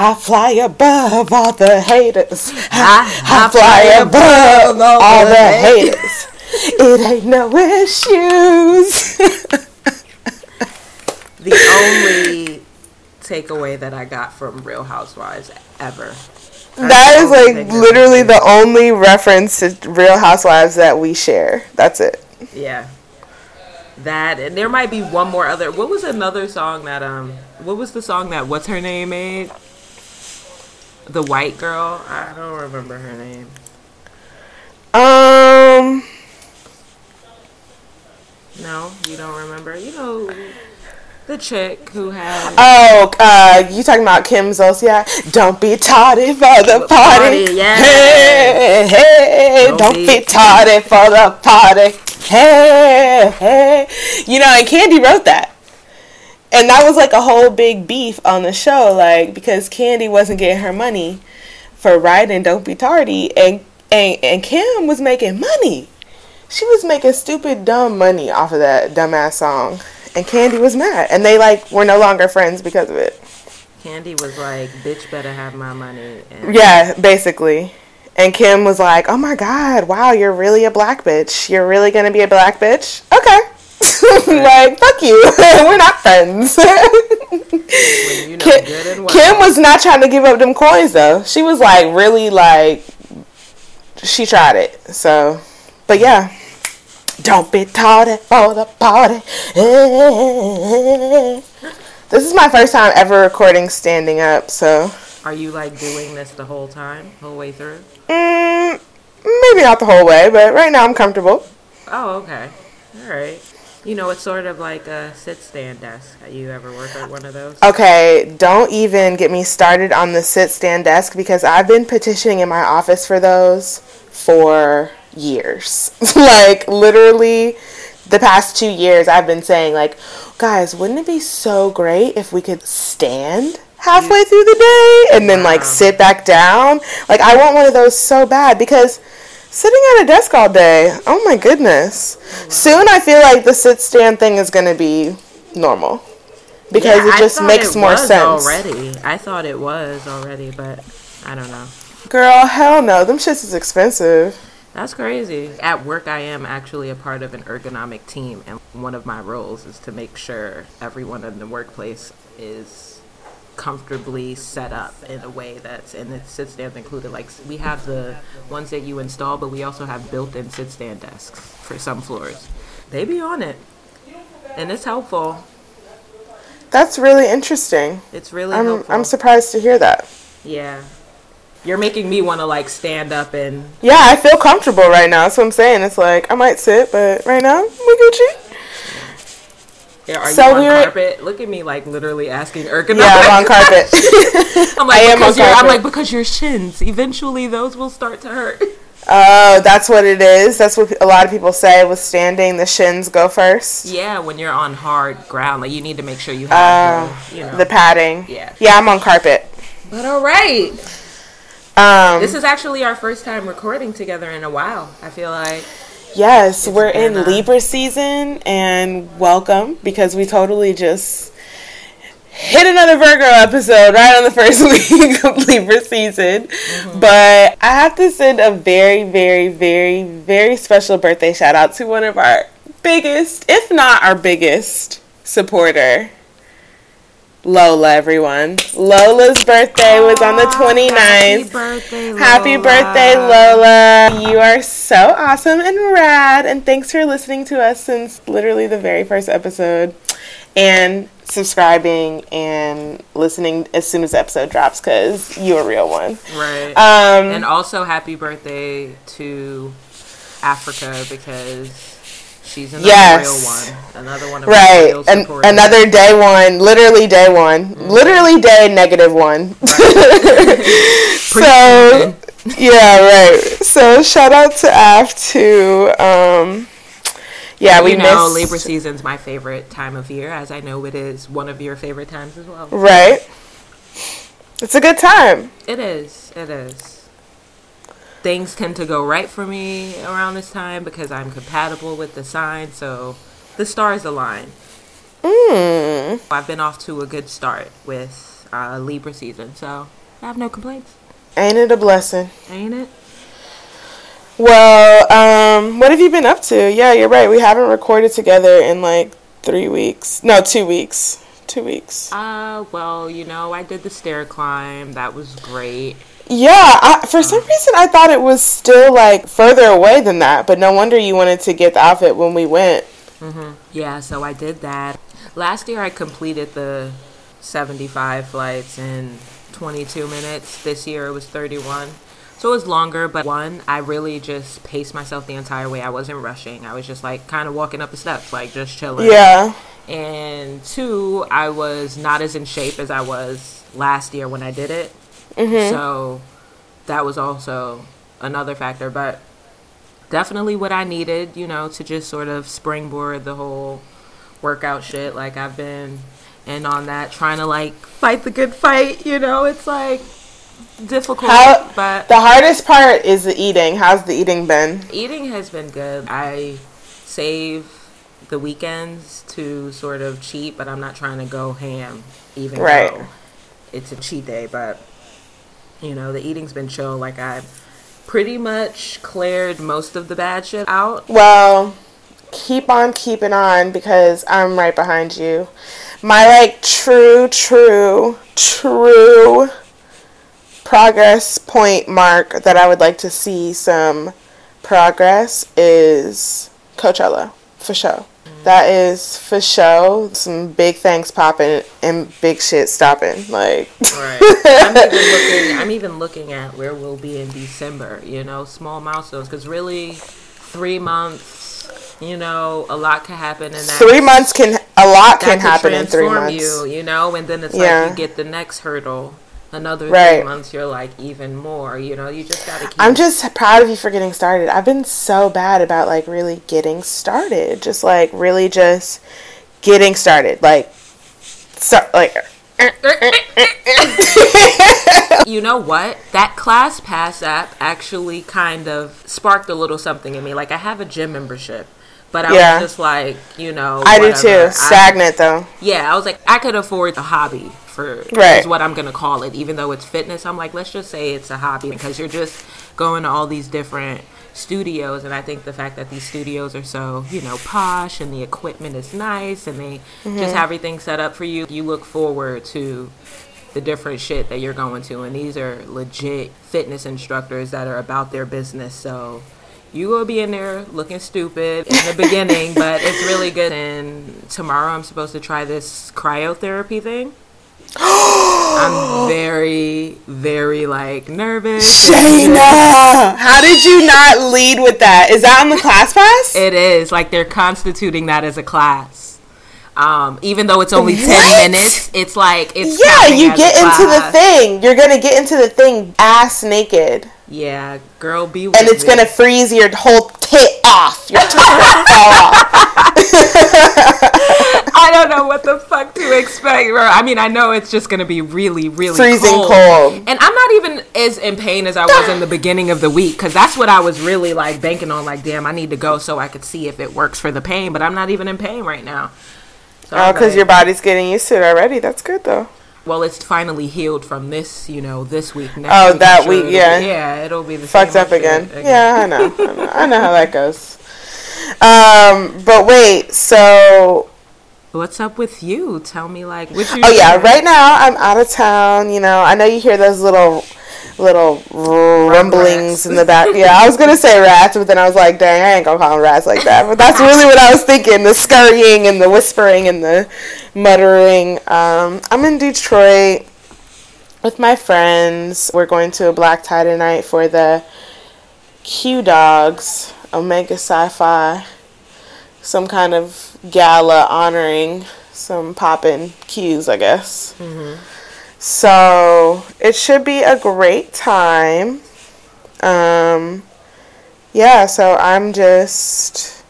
I fly above all the haters. I, I, I fly above all, all the, the haters. it ain't no issues. the only takeaway that I got from Real Housewives ever. That is like literally the only reference to Real Housewives that we share. That's it. Yeah. That and there might be one more other. What was another song that um? What was the song that what's her name made? The white girl. I don't remember her name. Um. No, you don't remember. You know, the chick who had. Oh, uh, you talking about Kim Zolciak? Don't be tardy for the party. party yeah. Hey, hey, don't, don't be, be tardy for the party. Hey, hey. You know, and Kandi wrote that and that was like a whole big beef on the show, like because Kandi wasn't getting her money for writing "Don't Be Tardy," and and and Kim was making money. She was making stupid dumb money off of that dumbass song, and Kandi was mad, and they like were no longer friends because of it. Kandi was like, "Bitch, better have my money." And yeah, basically. And Kim was like, "Oh my god, wow, you're really a black bitch. You're really gonna be a black bitch? Okay." like, fuck you. We're not friends. you know Kim, well. Kim was not trying to give up them coins though. She was like really like she tried it. So, but yeah. Don't be tardy for the party. This is my first time ever recording standing up, so. Are you like doing this the whole time, whole way through? Mm, maybe not the whole way, but right now I'm comfortable. Oh, okay. All right. You know, it's sort of like a sit stand desk. You ever work at one of those? Okay, don't even get me started on the sit stand desk because I've been petitioning in my office for those for years. like, literally, the past two years, I've been saying, like, guys, wouldn't it be so great if we could stand? halfway through the day and then wow. like sit back down like i want one of those so bad because sitting at a desk all day. Oh my goodness. Soon I feel like the sit stand thing is going to be normal because yeah, it just makes it more sense. Already, I thought it was already, but I don't know. Girl, hell no. Them shits is expensive. That's crazy. At work, I am actually a part of an ergonomic team, and one of my roles is to make sure everyone in the workplace is comfortably set up in a way that's and the sit stands included. Like we have the ones that you install, but we also have built-in sit stand desks for some floors. They be on it, and it's helpful. That's really interesting. It's really I'm, helpful. I'm surprised to hear that. Yeah. You're making me want to like stand up and. Yeah, I feel comfortable right now. That's what I'm saying. It's like I might sit, but right now we Gucci. Yeah, are so you on carpet? Look at me, like literally asking ergonomic. Yeah, I'm on carpet. I'm like, I am on carpet. I'm like because your shins. Eventually, those will start to hurt. Oh, that's what it is. That's what a lot of people say with standing. The shins go first. Yeah, when you're on hard ground, like you need to make sure you have uh, the, you know. the padding. Yeah. Yeah, I'm on carpet. But all right. Um, this is actually our first time recording together in a while. I feel like. Yes, it's we're in Libra season and welcome because we totally just hit another Virgo episode right on the first week of Libra season. Mm-hmm. But I have to send a very, very, very, very special birthday shout out to one of our biggest, if not our biggest, supporter. Lola, everyone. Lola's birthday was on the 29th. Happy birthday, Lola. Happy birthday, Lola. You are so awesome and rad. And thanks for listening to us since literally the very first episode. And subscribing and listening as soon as the episode drops because you're a real one. Right. Um, and also, happy birthday to Africa because she's another Yes. one. Another one of Right. And another day one, literally day one, literally day negative one. so, yeah, right. So shout out to Af too. Um, yeah, we you know, missed Libra season's my favorite time of year, as I know it is one of your favorite times as well. Right. It's a good time. It is. It is. Things tend to go right for me around this time because I'm compatible with the sign, so the stars align. Mm. I've been off to a good start with uh, Libra season, so I have no complaints. Ain't it a blessing? Ain't it? Well, um, what have you been up to? Yeah, you're right. We haven't recorded together in like three weeks. No, two weeks. Two weeks. Uh, well, you know, I did the stair climb. That was great. Yeah, I, for some reason I thought it was still like further away than that, but no wonder you wanted to get the outfit when we went. Mm-hmm. Yeah, so I did that. Last year I completed the 75 flights in 22 minutes. This year it was 31. So it was longer, but one, I really just paced myself the entire way. I wasn't rushing. I was just like kind of walking up the steps, like just chilling. Yeah. And two, I was not as in shape as I was last year when I did it. Mm-hmm. So that was also another factor. But definitely what I needed, you know, to just sort of springboard the whole workout shit. Like I've been in on that, trying to like fight the good fight, you know, it's like difficult. How- but The hardest part is the eating. How's the eating been? eating has been good. I save the weekends to sort of cheat, but I'm not trying to go ham even Right. though it's a cheat day. But you know, the eating's been chill. Like I pretty much cleared most of the bad shit out. Well, keep on keeping on because I'm right behind you. My like true, true, true progress point mark that I would like to see some progress is Coachella for sure. That is for sure. Some big things popping and big shit stopping. Like, Right. I'm even looking. I'm even looking at where we'll be in December. You know, small milestones because really, three months. You know, a lot can happen in that. three months can a lot can happen in three months. You, you know, and then it's Yeah. like you get the next hurdle. Another Right. three months, you're like even more. You know, you just gotta keep. I'm just proud of you for getting started. I've been so bad about like really getting started. Just like really just getting started. Like start like you know what? That class pass app actually kind of sparked a little something in me. Like I have a gym membership, but I Yeah. was just like, you know, I do too. Stagnant though. yeah, I was like, I could afford the hobby for Right. is what I'm gonna call it. Even though it's fitness, I'm like, let's just say it's a hobby because you're just going to all these different studios, and I think the fact that these studios are so you know posh and the equipment is nice and they Mm-hmm. just have everything set up for you, you look forward to the different shit that you're going to, and these are legit fitness instructors that are about their business, so. You will be in there looking stupid in the beginning, but it's really good. And tomorrow I'm supposed to try this cryotherapy thing. I'm very, very like nervous. Shayna, how did you not lead with that? Is that on the class pass? It is like they're constituting that as a class. Um, even though it's only ten minutes, it's like it's yeah, you get into the thing. You're gonna get into the thing ass naked, Yeah, girl, be with and it's me. gonna freeze your whole tit off. Your tit will fall off. I don't know what the fuck to expect, bro. I mean, I know it's just gonna be really, really Freezing cold. cold. And I'm not even as in pain as I was in the beginning of the week because that's what I was really like banking on. Like, damn, I need to go so I could see if it works for the pain. But I'm not even in pain right now. So Oh, because your body's getting used to it already. That's good though. well, it's finally healed from this, you know, this week. Next Oh, week, that sure week, yeah. be- yeah, it'll be the Fucked same up shit again. Yeah, I know. I know. I know how that goes. Um, but wait, so What's up with you? Tell me, like, what you? oh yeah, doing? right now I'm out of town. You know, I know you hear those little little rumblings Rats. in the back. Yeah, I was gonna say rats, but then I was like, dang, I ain't gonna call them rats like that. But that's really what I was thinking: the scurrying and the whispering and the muttering. Um, I'm in Detroit with my friends. We're going to a black tie tonight for the Q Dogs Omega Psi Phi, some kind of gala honoring some poppin' cues, I guess. So it should be a great time. Um, yeah, so I'm just,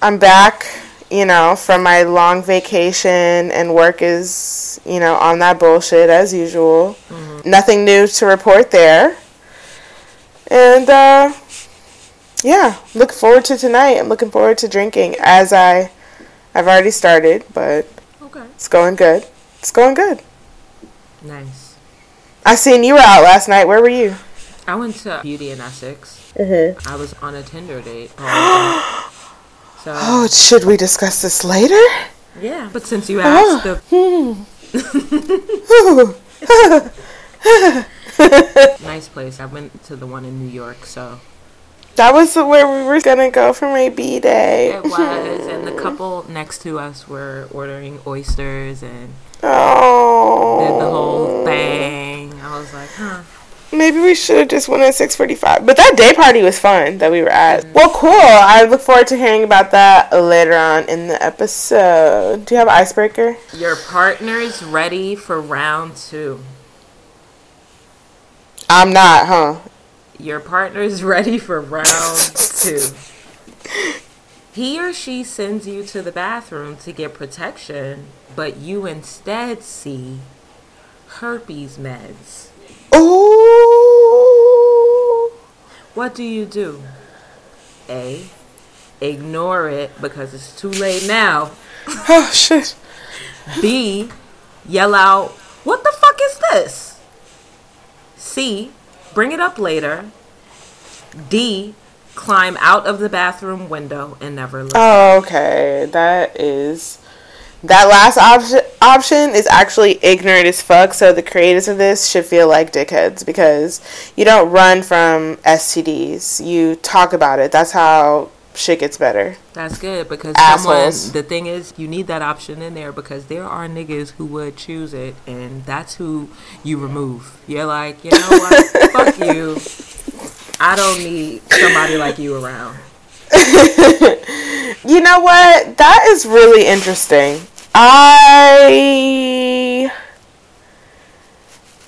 I'm back, you know, from my long vacation, and work is, you know, on that bullshit as usual. Nothing new to report there. And, uh, yeah, look forward to tonight. I'm looking forward to drinking as I, I've already started, but Okay. it's going good. It's going good. Nice. I seen you were out last night. Where were you? I went to Beauty in Essex. Mm-hmm. I was on a Tinder date. so Oh, should we discuss this later? yeah, but since you asked, the nice place. I went to the one in New York, so That was where we were gonna go for my B day. it was. and the couple next to us were ordering oysters and Oh. did the whole thing. I was like, huh. Maybe we should have just went at six forty-five. But that day party was fun that we were at. Mm-hmm. Well, cool. I look forward to hearing about that later on in the episode. Do you have an icebreaker? Your partner's ready for round two. I'm not, huh? Your partner's ready for round two. He or she sends you to the bathroom to get protection, but you instead see herpes meds. Ooh. What do you do? A. Ignore it because it's too late now. Oh shit. B. Yell out, What the fuck is this? C. Bring it up later. D. Climb out of the bathroom window and never look. Oh, okay. That is that last option option is actually ignorant as fuck. So the creators of this should feel like dickheads because you don't run from STDs. You talk about it. That's how shit gets better. That's good because Assholes. someone. The thing is, you need that option in there because there are niggas who would choose it, and that's who you remove. You're like, you know what? Fuck you. I don't need somebody like you around. You know what? That is really interesting. I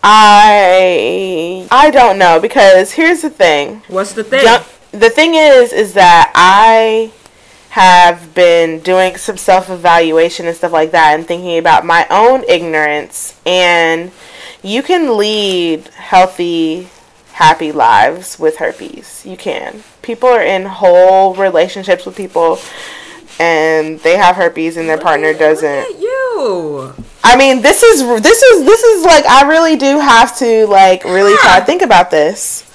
I I don't know because here's the thing. What's the thing? Young, the thing is, is that I have been doing some self evaluation and stuff like that and thinking about my own ignorance. And you can lead healthy, happy lives with herpes. You can. People are in whole relationships with people and they have herpes and their partner doesn't. Look at you. I mean, this is this is this is like I really do have to like really try to think about this.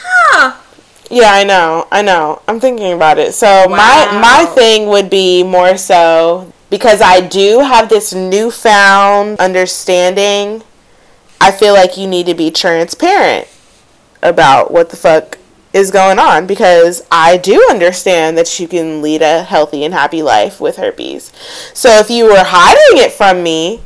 Huh. Yeah, I know. I know. I'm thinking about it. So my my thing would be more so because I do have this newfound understanding. I feel like you need to be transparent about what the fuck is going on because I do understand that you can lead a healthy and happy life with herpes. So if you were hiding it from me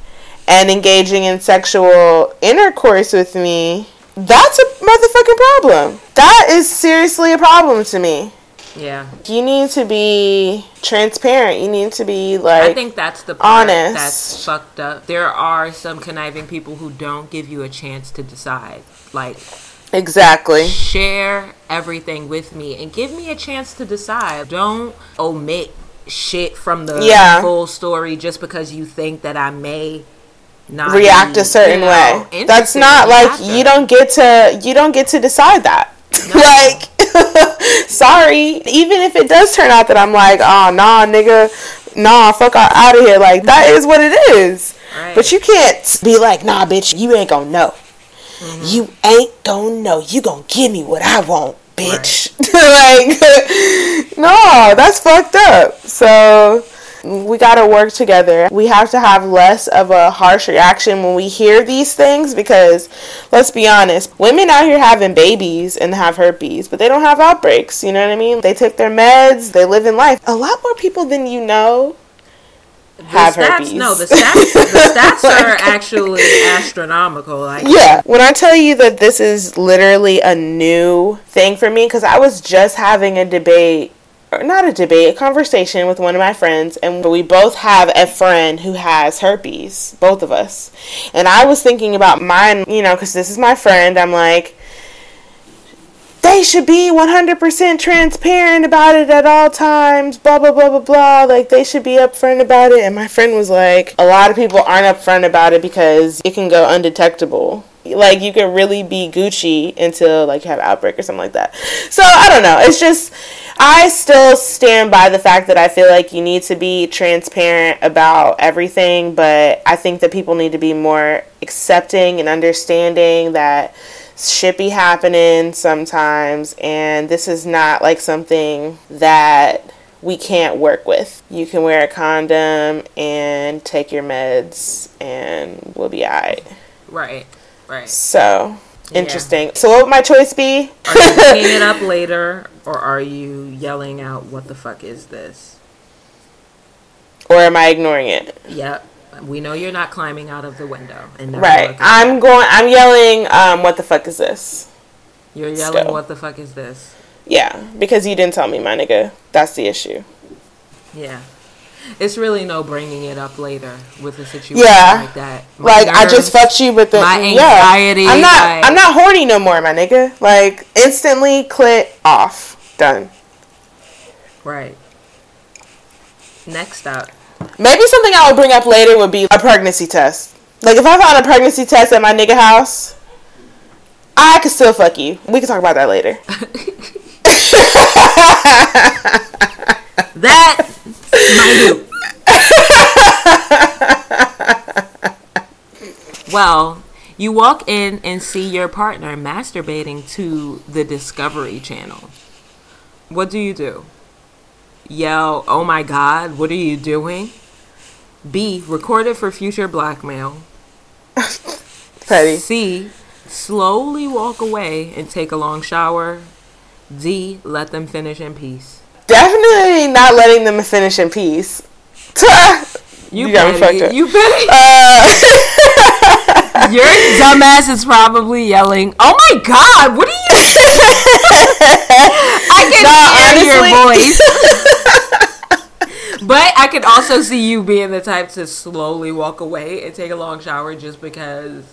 and engaging in sexual intercourse with me, that's a motherfucking problem. That is seriously a problem to me. Yeah. You need to be transparent. You need to be like I think that's the part honest. that's fucked up. There are some conniving people who don't give you a chance to decide. Like, exactly. share everything with me and give me a chance to decide. Don't omit shit from the Yeah. full story just because you think that I may not React be, a certain you know, way. That's not like you don't get to you don't get to decide that. like sorry, even if it does turn out that I'm like, "Oh, nah, nigga. Nah, fuck out of here." Like that is what it is. Right. But you can't be like, "Nah, bitch, you ain't to know." Mm-hmm. You ain't gonna know. You gonna give me what I want, bitch. like, no, that's fucked up. So we gotta work together. We have to have less of a harsh reaction when we hear these things because, let's be honest, women out here having babies and have herpes, but they don't have outbreaks. You know what I mean? They take their meds. They live in life. A lot more people than you know have stats, herpes. No, the stats, the stats are actually astronomical. Like, Yeah. When I tell you that this is literally a new thing for me, because I was just having a debate, not a debate, a conversation with one of my friends, and we both have a friend who has herpes, both of us. And I was thinking about mine, you know, because this is my friend. I'm like, they should be 100% transparent about it at all times, blah, blah, blah, blah, blah. Like, they should be upfront about it. And my friend was like, a lot of people aren't upfront about it because it can go undetectable. Like, you can really be Gucci until, like, you have outbreak or something like that. So, I don't know. It's just, I still stand by the fact that I feel like you need to be transparent about everything, but I think that people need to be more accepting and understanding that shit be happening sometimes and this is not like something that we can't work with. You can wear a condom and take your meds and we'll be alright. right, right. So Yeah. interesting. So what would my choice be? Are you bringing it up later, or are you yelling out, "What the fuck is this"? or am I ignoring it? Yep. We know you're not climbing out of the window. And Right. I'm going I'm yelling, um, what the fuck is this? You're yelling, still. "What the fuck is this?" Yeah, because you didn't tell me, my nigga. That's the issue. Yeah. It's really no bringing it up later with a situation Yeah. like that. My Like I just nerves- fucked you with the my yeah. anxiety, I'm not like- I'm not horny no more, my nigga. Like instantly clit off. Done. Right. Next up. Maybe something I would bring up later would be a pregnancy test. Like if I found a pregnancy test at my nigga house, I could still fuck you. We can talk about that later. That minute. well, you walk in and see your partner masturbating to the Discovery Channel. What do you do? Yell, "Oh my god, what are you doing?" B, record it for future blackmail. Petty. C, slowly walk away and take a long shower. D, let them finish in peace. Definitely not letting them finish in peace. You, You got me fucked up. You petty. Uh, Your dumbass is probably yelling, "Oh my god, what are you?" I can Nah, hear honestly- your voice. but I could also see you being the type to slowly walk away and take a long shower just because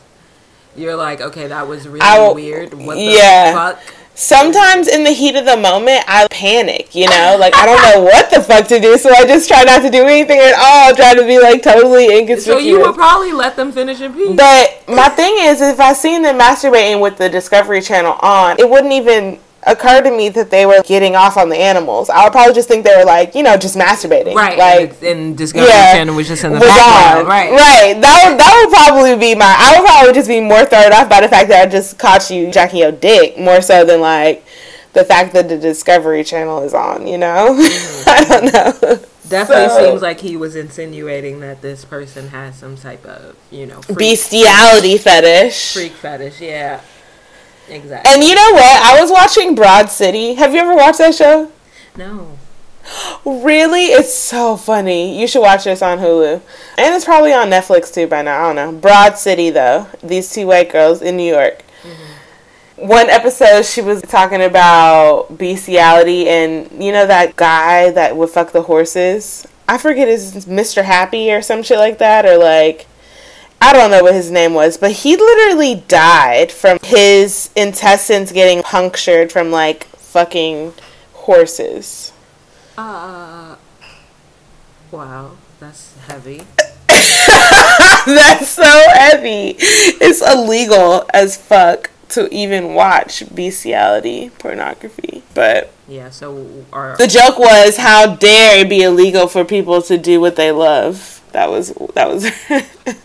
you're like, okay, that was really will- weird. What the yeah. fuck? Sometimes in the heat of the moment, I panic, you know? Like, I don't know what the fuck to do, so I just try not to do anything at all. Try to be, like, totally inconspicuous. So you would probably let them finish in peace. But my thing is, if I seen them masturbating with the Discovery Channel on, it wouldn't even occur to me that they were getting off on the animals. I would probably just think they were like, you know, just masturbating. right. Like, and, and Discovery yeah, Channel was just in the background. on. Right. Right. That would that would probably be my. I would probably just be more thrown off by the fact that I just caught you jacking your dick more so than like the fact that the Discovery Channel is on. You know. I don't know. Definitely So- seems like he was insinuating that this person has some type of, you know, freak, Bestiality fetish. freak fetish. Yeah. Exactly. And you know what? I was watching Broad City. Have you ever watched that show? no. Really? It's so funny. You should watch this on Hulu. And it's probably on Netflix too by now. I don't know. Broad City, though. These two white girls in New York. Mm-hmm. One episode, she was talking about bestiality, and you know that guy that would fuck the horses? I forget his Mr. Happy or some shit like that, or like. I don't know what his name was, but he literally died from his intestines getting punctured from like fucking horses. Uh. Wow, that's heavy. That's so heavy. It's illegal as fuck to even watch bestiality pornography. But Yeah. So are the joke was, how dare it be illegal for people to do what they love? That was that was.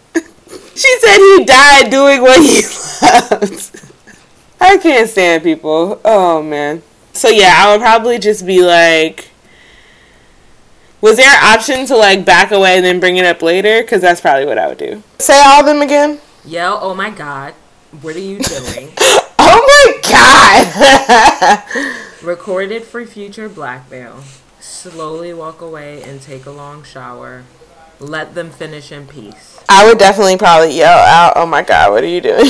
she said he died doing what he loved. I can't stand people. Oh man. So yeah, I would probably just be like. Was there an option to like back away and then bring it up later? Because that's probably what I would do. Say all of them again. yell? Oh my god! What are you doing? Oh my god! Recorded for future blackmail. Slowly walk away and take a long shower. Let them finish in peace. I would definitely probably yell out, "Oh my god, what are you doing?"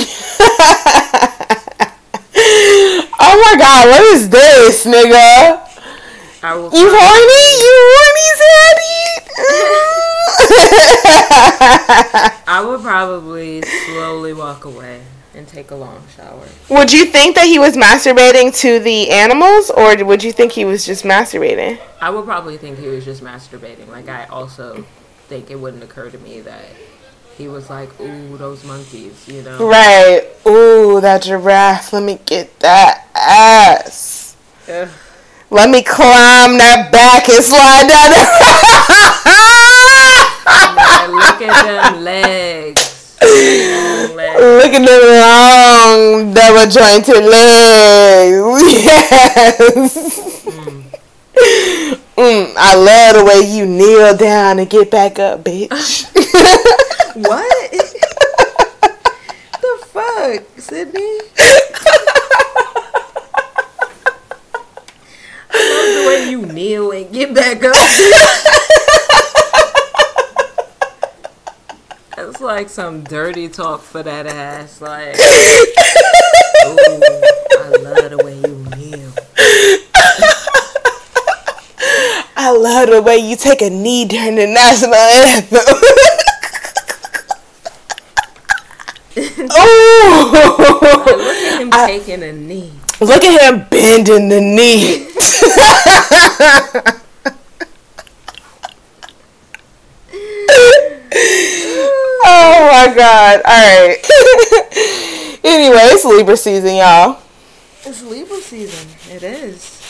oh my god, what is this, nigga? I will You horny? You horny, Zaddy? I would probably slowly walk away and take a long shower. would you think that he was masturbating to the animals, or would you think he was just masturbating? I would probably think he was just masturbating. Like I also think it wouldn't occur to me that he was like, "Ooh, those monkeys," you know. Right. Ooh, that giraffe. Let me get that ass. Ugh. Let me climb that back and slide down Man, look at them legs. Legs. Look at the long double jointed legs. Yes. Mm, Mm, I love the way you kneel down and get back up, bitch. What? the fuck, Sydney? I love the way you kneel and get back up. That's like some dirty talk for that ass. Like, ooh, I love the way you kneel. I love the way you take a knee during the national anthem. Oh, look at him taking a knee. Look at him bending the knee. oh my god. Alright. anyway, it's Libra season, y'all. It's Libra season. It is.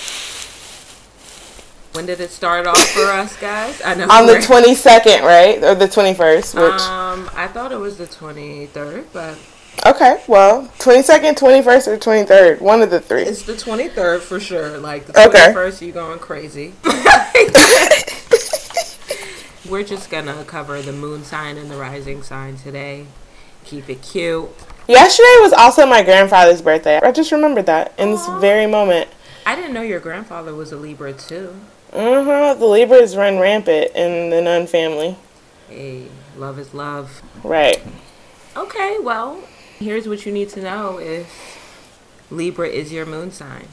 When did it start off for us, guys? I know. On the we're- 22nd, right? Or the 21st, which. Um, I thought it was the 23rd, but Okay, well, 22nd, 21st, or 23rd. One of the three. it's the 23rd for sure. Like the Okay. 21st, you going crazy. We're just gonna cover the moon sign and the rising sign today. Keep it cute. Yesterday was also my grandfather's birthday. I just remembered that in this very moment. I didn't know your grandfather was a Libra too. Uh huh. The Libras run rampant in the Nun family. Hey, love is love. Right. Okay, well, here's what you need to know if Libra is your moon sign.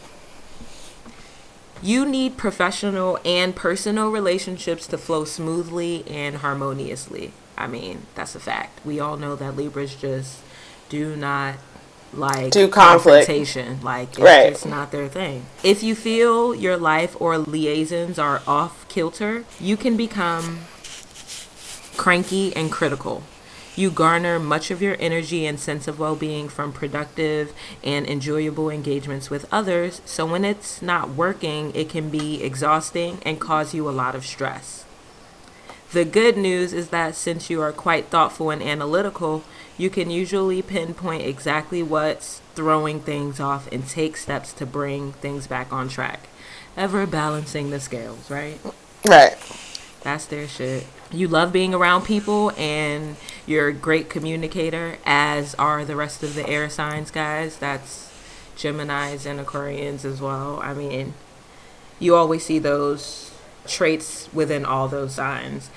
You need professional and personal relationships to flow smoothly and harmoniously. I mean, that's a fact. We all know that Libras just do not like Do conflict. confrontation. Like it's Right. just not their thing. If you feel your life or liaisons are off kilter, you can become cranky and critical. You garner much of your energy and sense of well being from productive and enjoyable engagements with others, so when it's not working, it can be exhausting and cause you a lot of stress. The good news is that since you are quite thoughtful and analytical, you can usually pinpoint exactly what's throwing things off and take steps to bring things back on track. Ever balancing the scales, right? Right. That's their shit. You love being around people and you're a great communicator, as are the rest of the air signs, guys. That's Geminis and Aquarians as well. I mean, you always see those traits within all those signs.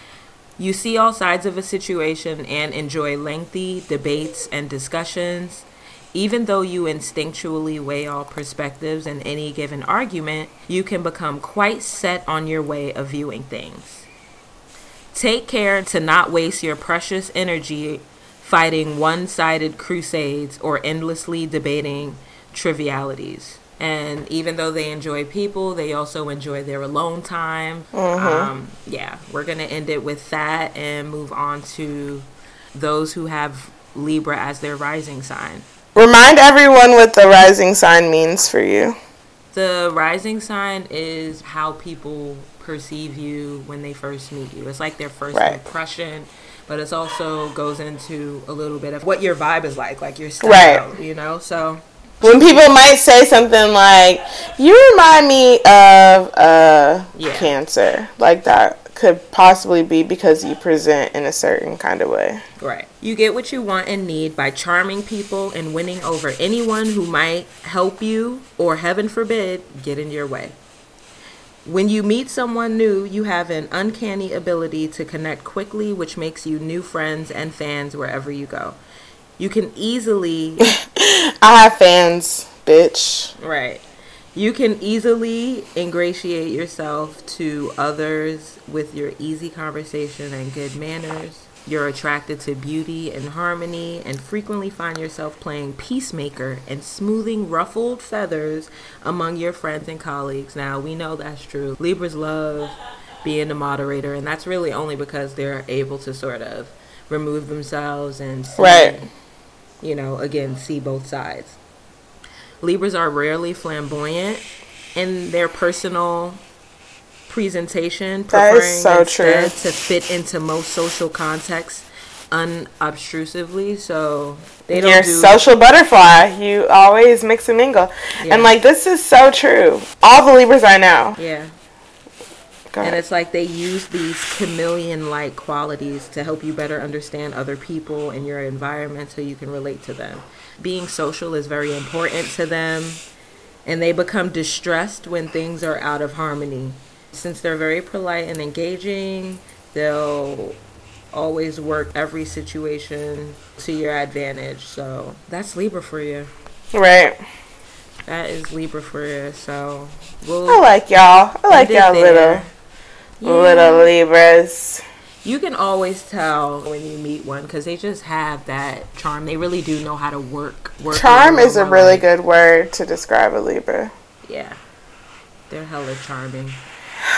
You see all sides of a situation and enjoy lengthy debates and discussions. Even though you instinctually weigh all perspectives in any given argument, you can become quite set on your way of viewing things. Take care to not waste your precious energy fighting one sided crusades or endlessly debating trivialities. And even though they enjoy people, they also enjoy their alone time. Um, yeah, we're going to end it with that and move on to those who have Libra as their rising sign. Remind everyone what the rising sign means for you. The rising sign is how people perceive you when they first meet you. It's like their first Right. impression, but it also goes into a little bit of what your vibe is like, like your Right. style, you know? So, When people might say something like, "You remind me of uh, Yeah. cancer," like that could possibly be because you present in a certain kind of way. right. You get what you want and need by charming people and winning over anyone who might help you or, heaven forbid, get in your way. When you meet someone new, you have an uncanny ability to connect quickly, which makes you new friends and fans wherever you go. You can easily. I have fans, bitch. Right. You can easily ingratiate yourself to others with your easy conversation and good manners. You're attracted to beauty and harmony and frequently find yourself playing peacemaker and smoothing ruffled feathers among your friends and colleagues. Now, we know that's true. Libras love being the moderator, and that's really only because they're able to sort of remove themselves and see, Right. You know, again, see both sides. Libras are rarely flamboyant in their personal presentation, preferring so instead true. to fit into most social contexts unobtrusively. So they don't You're do social butterfly. You always mix and mingle. Yeah. And like this is so true. All the Libras I know. yeah. And it's like they use these chameleon like qualities to help you better understand other people and your environment so you can relate to them. Being social is very important to them, and they become distressed when things are out of harmony. Since they're very polite and engaging, they'll always work every situation to your advantage. So that's Libra for you. Right. That is Libra for you. So we'll I like y'all. I like y'all there. Little little Libras. You can always tell when you meet one because they just have that charm. They really do know how to work. work Charm is a really like- good word to describe a Libra. Yeah, they're hella charming.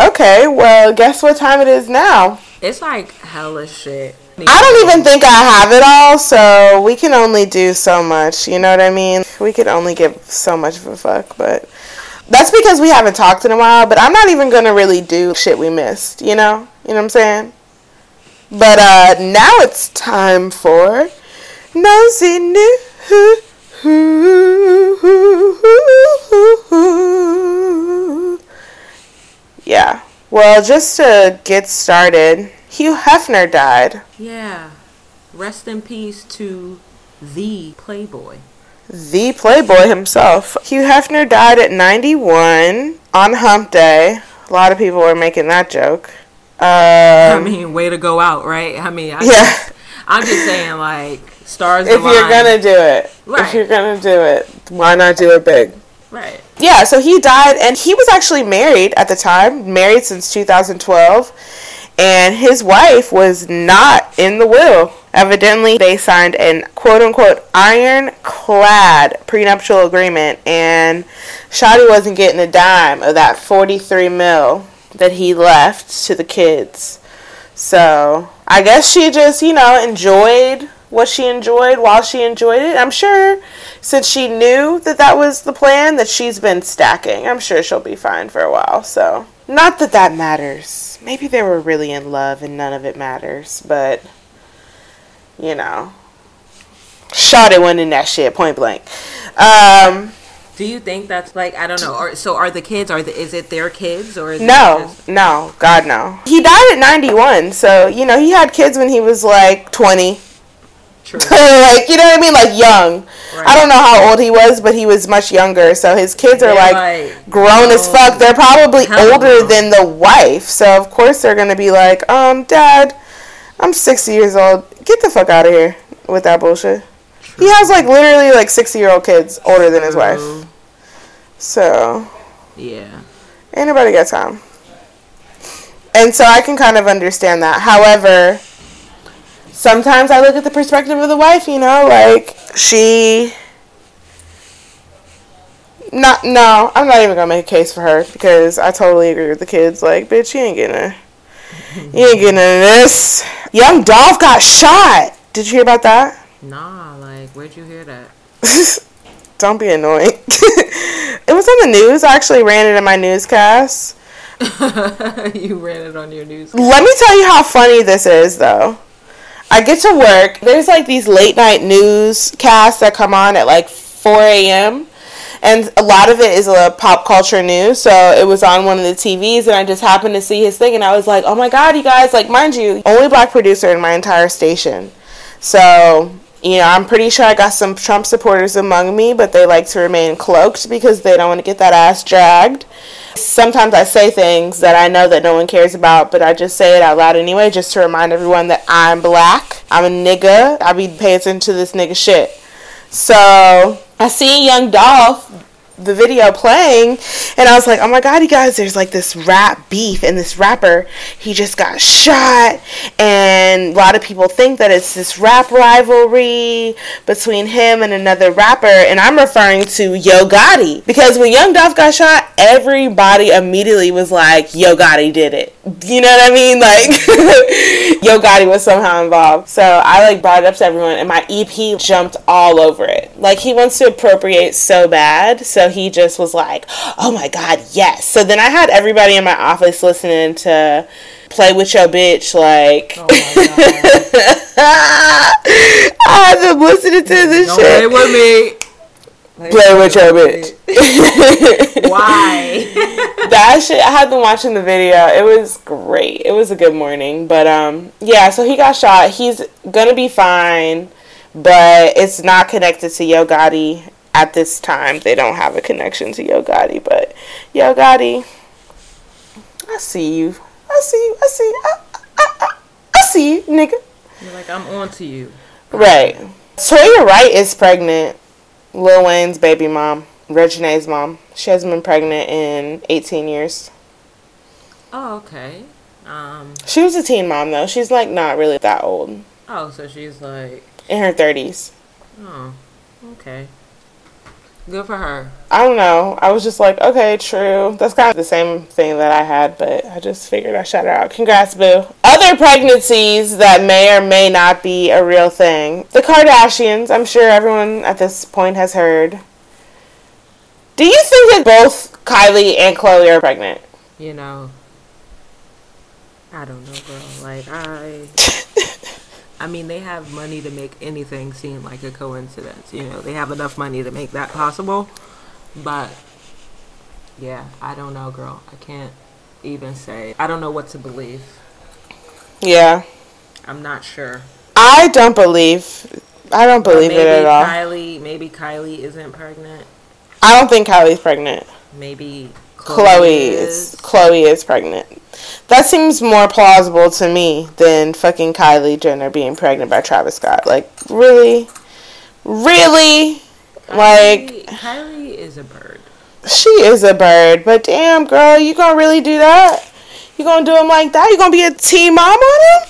okay, well, guess what time it is now? It's like hella shit. I don't even think I have it all, so we can only do so much. You know what I mean? We could only give so much of a fuck, but that's because we haven't talked in a while. But I'm not even gonna really do shit we missed. You know? You know what I'm saying? But uh, now it's time for nosy news. Yeah. Well, just to get started, Hugh Hefner died. Yeah. Rest in peace to the Playboy. The Playboy himself. Hugh Hefner died at 91 on Hump Day. A lot of people were making that joke. I Um, mean, way to go out, right? I mean, I yeah, I'm just saying, like stars. if you're gonna do it, if you're gonna do it, why not do it big? right. Yeah, so he died, and he was actually married at the time, married since 2012, and his wife was not in the will. Evidently, they signed an quote unquote ironclad prenuptial agreement, and Shotty wasn't getting a dime of that 43 mil that he left to the kids. So I guess she just, you know, enjoyed what she enjoyed while she enjoyed it. I'm sure since she knew that that was the plan, that she's been stacking. I'm sure she'll be fine for a while. So not that that matters. Maybe they were really in love and none of it matters, but you know, shot it went in that shit point blank. Um, Do you think that's like I don't know? Or so are the kids? Are the is it their kids or is No, no, God no. He died at 91, so you know he had kids when he was like 20. True. like you know what I mean, like young. I don't know how old he was, but he was much younger. So his kids are like, like, grown as fuck. They're probably older than the wife, so of course they're gonna be like, um, Dad, I'm 60 years old. Get the fuck out of here with that bullshit. He has like literally like 60 year old kids older than his wife. So Yeah. Ain't nobody got time. And so I can kind of understand that. However, sometimes I look at the perspective of the wife, you know, like she not no, I'm not even gonna make a case for her because I totally agree with the kids. Like, bitch, you ain't getting a you ain't getting of this. Young Dolph got shot. Did you hear about that? Nah, like where'd you hear that? Don't be annoying. it was on the news. I actually ran it in my newscast. you ran it on your news. Let me tell you how funny this is, though. I get to work. There's like these late night newscasts that come on at like 4 a.m. And a lot of it is a pop culture news. So it was on one of the TVs, and I just happened to see his thing, and I was like, oh my god, you guys, like, mind you, only black producer in my entire station. So You know, I'm pretty sure I got some Trump supporters among me, but they like to remain cloaked because they don't want to get that ass dragged. Sometimes I say things that I know that no one cares about, but I just say it out loud anyway, just to remind everyone that I'm black. I'm a nigga. I be paying attention to this nigga shit. So I see Young Dolph the video playing and I was like, "Oh my god, you guys, there's like this rap beef and this rapper, he just got shot and a lot of people think that it's this rap rivalry between him and another rapper and I'm referring to Yo Gotti because when Young Dolph got shot, everybody immediately was like, Yo Gotti did it. You know what I mean? Like Yo Gotti was somehow involved. So I like brought it up to everyone and my EP jumped all over it. Like he wants to appropriate so bad. So he just was like, oh my God, yes. So then I had everybody in my office listening to Play With Your Bitch. Like, oh I had them listening to this Don't shit. play with me. Play with your bitch. Why? that shit I had been watching the video. It was great. It was a good morning. But um yeah, so he got shot. He's gonna be fine, but it's not connected to Yo Gotti at this time. They don't have a connection to Yo Gotti, but Yo Gotti I see you. I see you. I see you. I, I, I, I see you, nigga. You're like, I'm on to you. Right. Toya Wright is pregnant. Lil Wayne's baby mom. Reginae's mom. She hasn't been pregnant in 18 years. Oh, okay. Um. She was a teen mom though. She's like not really that old. Oh, so she's like, In her 30s. oh, okay. Good for her. I don't know. I was just like, okay, true. That's kind of the same thing that I had, but I just figured I shout her out. Congrats, boo. Other pregnancies that may or may not be a real thing. The Kardashians. I'm sure everyone at this point has heard. Do you think that both Kylie and Khloe are pregnant? You know. I don't know, girl. Like I. I mean, they have money to make anything seem like a coincidence. You know, they have enough money to make that possible. But yeah, I don't know, girl. I can't even say. I don't know what to believe. Yeah. I'm not sure. I don't believe. I don't believe it at all. Kylie, maybe Kylie isn't pregnant. I don't think Kylie's pregnant. Maybe Khloe is Khloe is pregnant. That seems more plausible to me than fucking Kylie Jenner being pregnant by Travis Scott. Like, really? Really? Like, Kylie, Kylie is a bird. she is a bird, but damn, girl, you gonna really do that? You gonna do him like that? You gonna be a teen mom on him?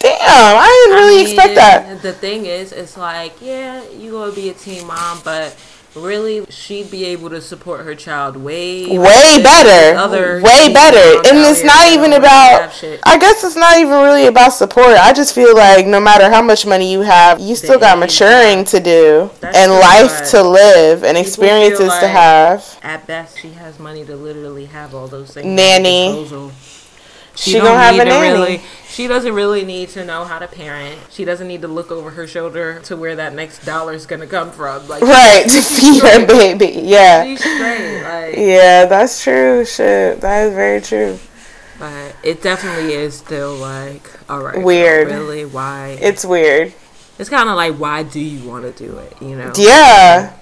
Damn, I didn't really I mean, expect that. The thing is, it's like, yeah, you gonna be a teen mom, but really, she'd be able to support her child way, Way better, Other way better, and it's not even about. I guess it's not even really about support. I just feel like no matter how much money you have, you still got maturing to do That's and life to live and people experiences feel to have. At best, she has money to literally have all those things. Nanny. Disposal. She don't gonna have a nanny. Really, she doesn't really need to know how to parent. She doesn't need to look over her shoulder to where that next dollar is gonna come from. Like Right, to feed her baby. Yeah. she's straight. Like, Yeah, that's true. Shit, that is very true. but it definitely is still like, all right, girl, Weird. really, why? It's weird. It's kind of like, why do you want to do it? You know? Yeah.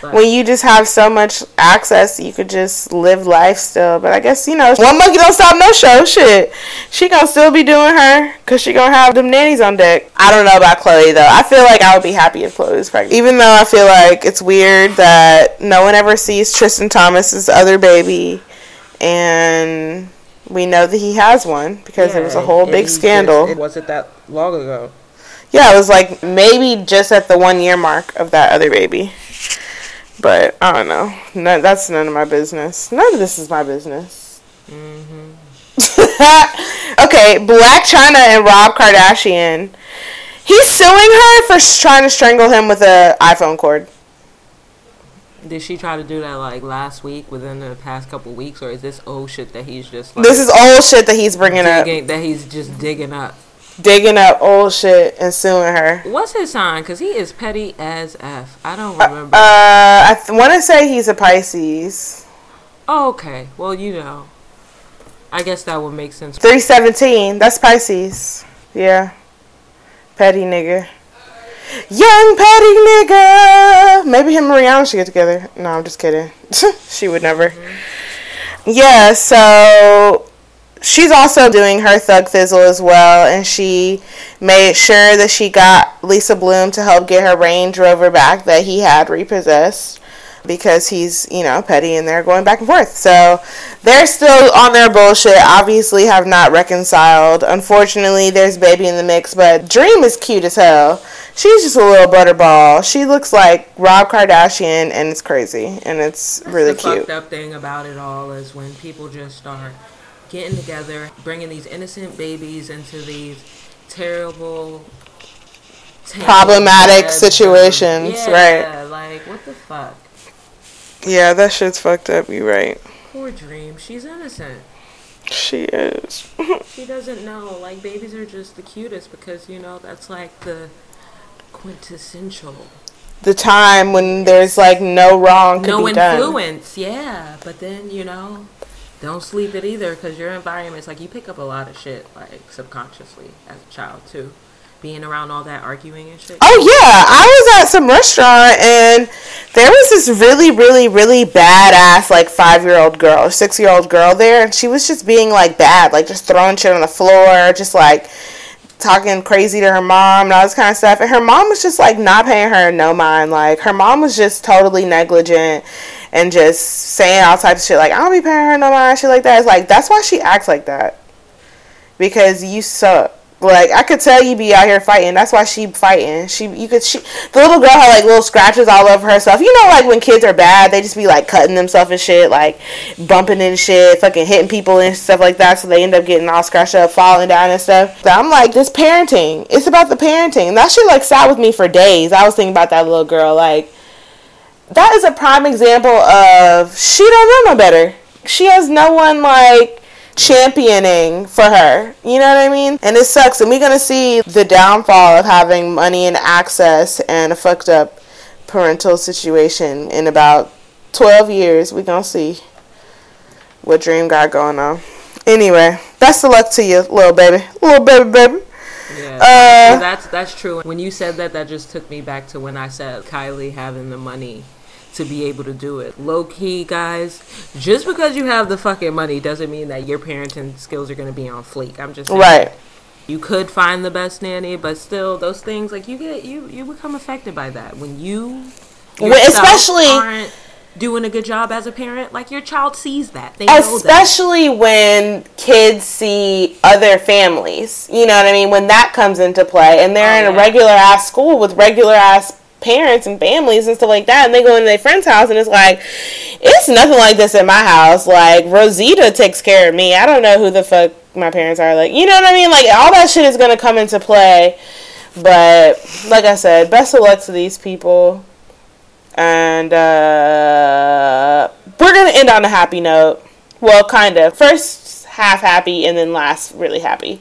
But- When you just have so much access, you could just live life still. But I guess, you know, one monkey don't stop no show. Shit. She gonna still be doing her because she gonna have them nannies on deck. I don't know about Khloe, though. I feel like I would be happy if Khloe was pregnant. Even though I feel like it's weird that no one ever sees Tristan Thompson's other baby. And we know that he has one because there was a whole big scandal. just- it wasn't that long ago. Yeah, it was like maybe just at the one year mark of that other baby. But I don't know. No, that's none of my business. None of this is my business. Mm-hmm. okay, Blac Chyna and Rob Kardashian. He's suing her for trying to strangle him with a iPhone cord. Did she try to do that like last week, within the past couple weeks, or is this old shit that he's just like This is old shit that he's bringing up, that he's just digging up? Digging up old shit and suing her. What's his sign? Cause he is petty as f. I don't remember. Uh, I th- want to say he's a Pisces. oh, okay. Well, you know, I guess that would make sense. 317. That's Pisces. Yeah. Petty nigga. Young petty nigga. Maybe him and Rihanna should get together. No, I'm just kidding. she would never. Yeah, so she's also doing her Thug Thizzle as well, and she made sure that she got Lisa Bloom to help get her Range Rover back that he had repossessed because he's, you know, petty and they're going back and forth. So they're still on their bullshit, obviously have not reconciled. Unfortunately, there's baby in the mix, but Dream is cute as hell. She's just a little butterball. She looks like Rob Kardashian and it's crazy and it's That's really the cute. fucked up thing about it all is when people just start getting together, bringing these innocent babies into these terrible, Problematic situations, yeah, like what the fuck? Yeah, that shit's fucked up, you right. Poor Dream, she's innocent. She is. She doesn't know. Like babies are just the cutest because you know that's like the quintessential. the time when there's like no wrong could no be done. influence, yeah. But then you know, don't sleep it either because your environment's like you pick up a lot of shit like subconsciously as a child too, being around all that arguing and shit. Oh yeah, I was at some restaurant and there was this really, really, really badass like five year old girl, six year old girl there, and she was just being like bad, like just throwing shit on the floor, just like talking crazy to her mom and all this kind of stuff. And her mom was just like not paying her no mind. Like her mom was just totally negligent and just saying all types of shit. Like I don't be paying her no mind, shit like that. It's like that's why she acts like that because you suck. Like I could tell you be out here fighting. That's why she fighting. She you could she the little girl had like little scratches all over herself. You know like when kids are bad, they just be like cutting themselves and shit, like bumping and shit, fucking hitting people and stuff like that. So they end up getting all scratched up, falling down and stuff. So I'm like, this parenting. It's about the parenting. That shit like sat with me for days. I was thinking about that little girl. Like that is a prime example of she don't know no better. She has no one like championing for her. You know what I mean? And it sucks. And we're gonna see the downfall of having money and access and a fucked up parental situation in about twelve years. We're gonna see what Dream got going on. Anyway, best of luck to you, little baby, little baby, baby. Yeah, Uh, that's that's true. When you said that, that just took me back to when I said Kylie having the money to be able to do it. Low key, guys, just because you have the fucking money doesn't mean that your parenting skills are going to be on fleek. I'm just saying. Right. You could find the best nanny, but still, those things like you get you you become affected by that when you especially- aren't doing a good job as a parent. Like your child sees that. They know that. especially when kids see other families you know what i mean when that comes into play and they're Oh, in a regular ass school with regular ass parents and families and stuff like that and they go into their friend's house and it's like it's nothing like this in my house like rosita takes care of me i don't know who the fuck my parents are like you know what i mean like all that shit is gonna come into play but like i said best of luck to these people and uh, we're gonna end on a happy note. Well, kind of. First half happy, and then last really happy.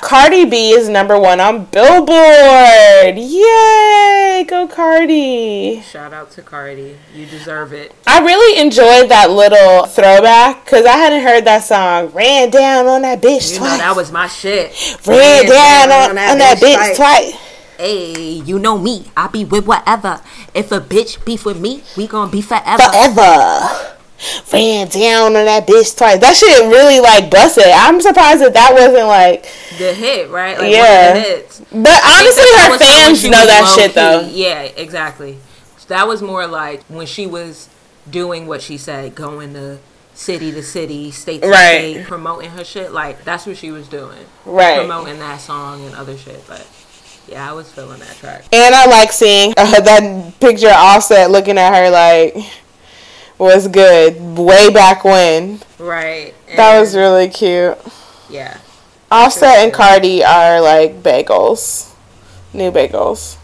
Cardi B is number one on Billboard. Yay! Go Cardi. Shout out to Cardi. You deserve it. I really enjoyed that little throwback because I hadn't heard that song. Ran down on that bitch You know that was my shit. Ran down on, on that bitch twice. Hey, you know me. I be with whatever. If a bitch beef with me, we gon' be forever. forever. Ran down on that bitch twice. That shit really like busted. I'm surprised that that wasn't like. The hit, right? Like Yeah. one of the hits. But honestly, her fans know that shit key. though. Yeah, exactly. That was more like when she was doing what she said, going to city to city, state to Right. state, promoting her shit. Like that's what she was doing, Right. promoting that song and other shit. But yeah, I was feeling that track. And I like seeing uh, that picture of Offset looking at her like was good way back when. Right. That was really cute. yeah. Offset and. Cardi are like bagels, new bagels.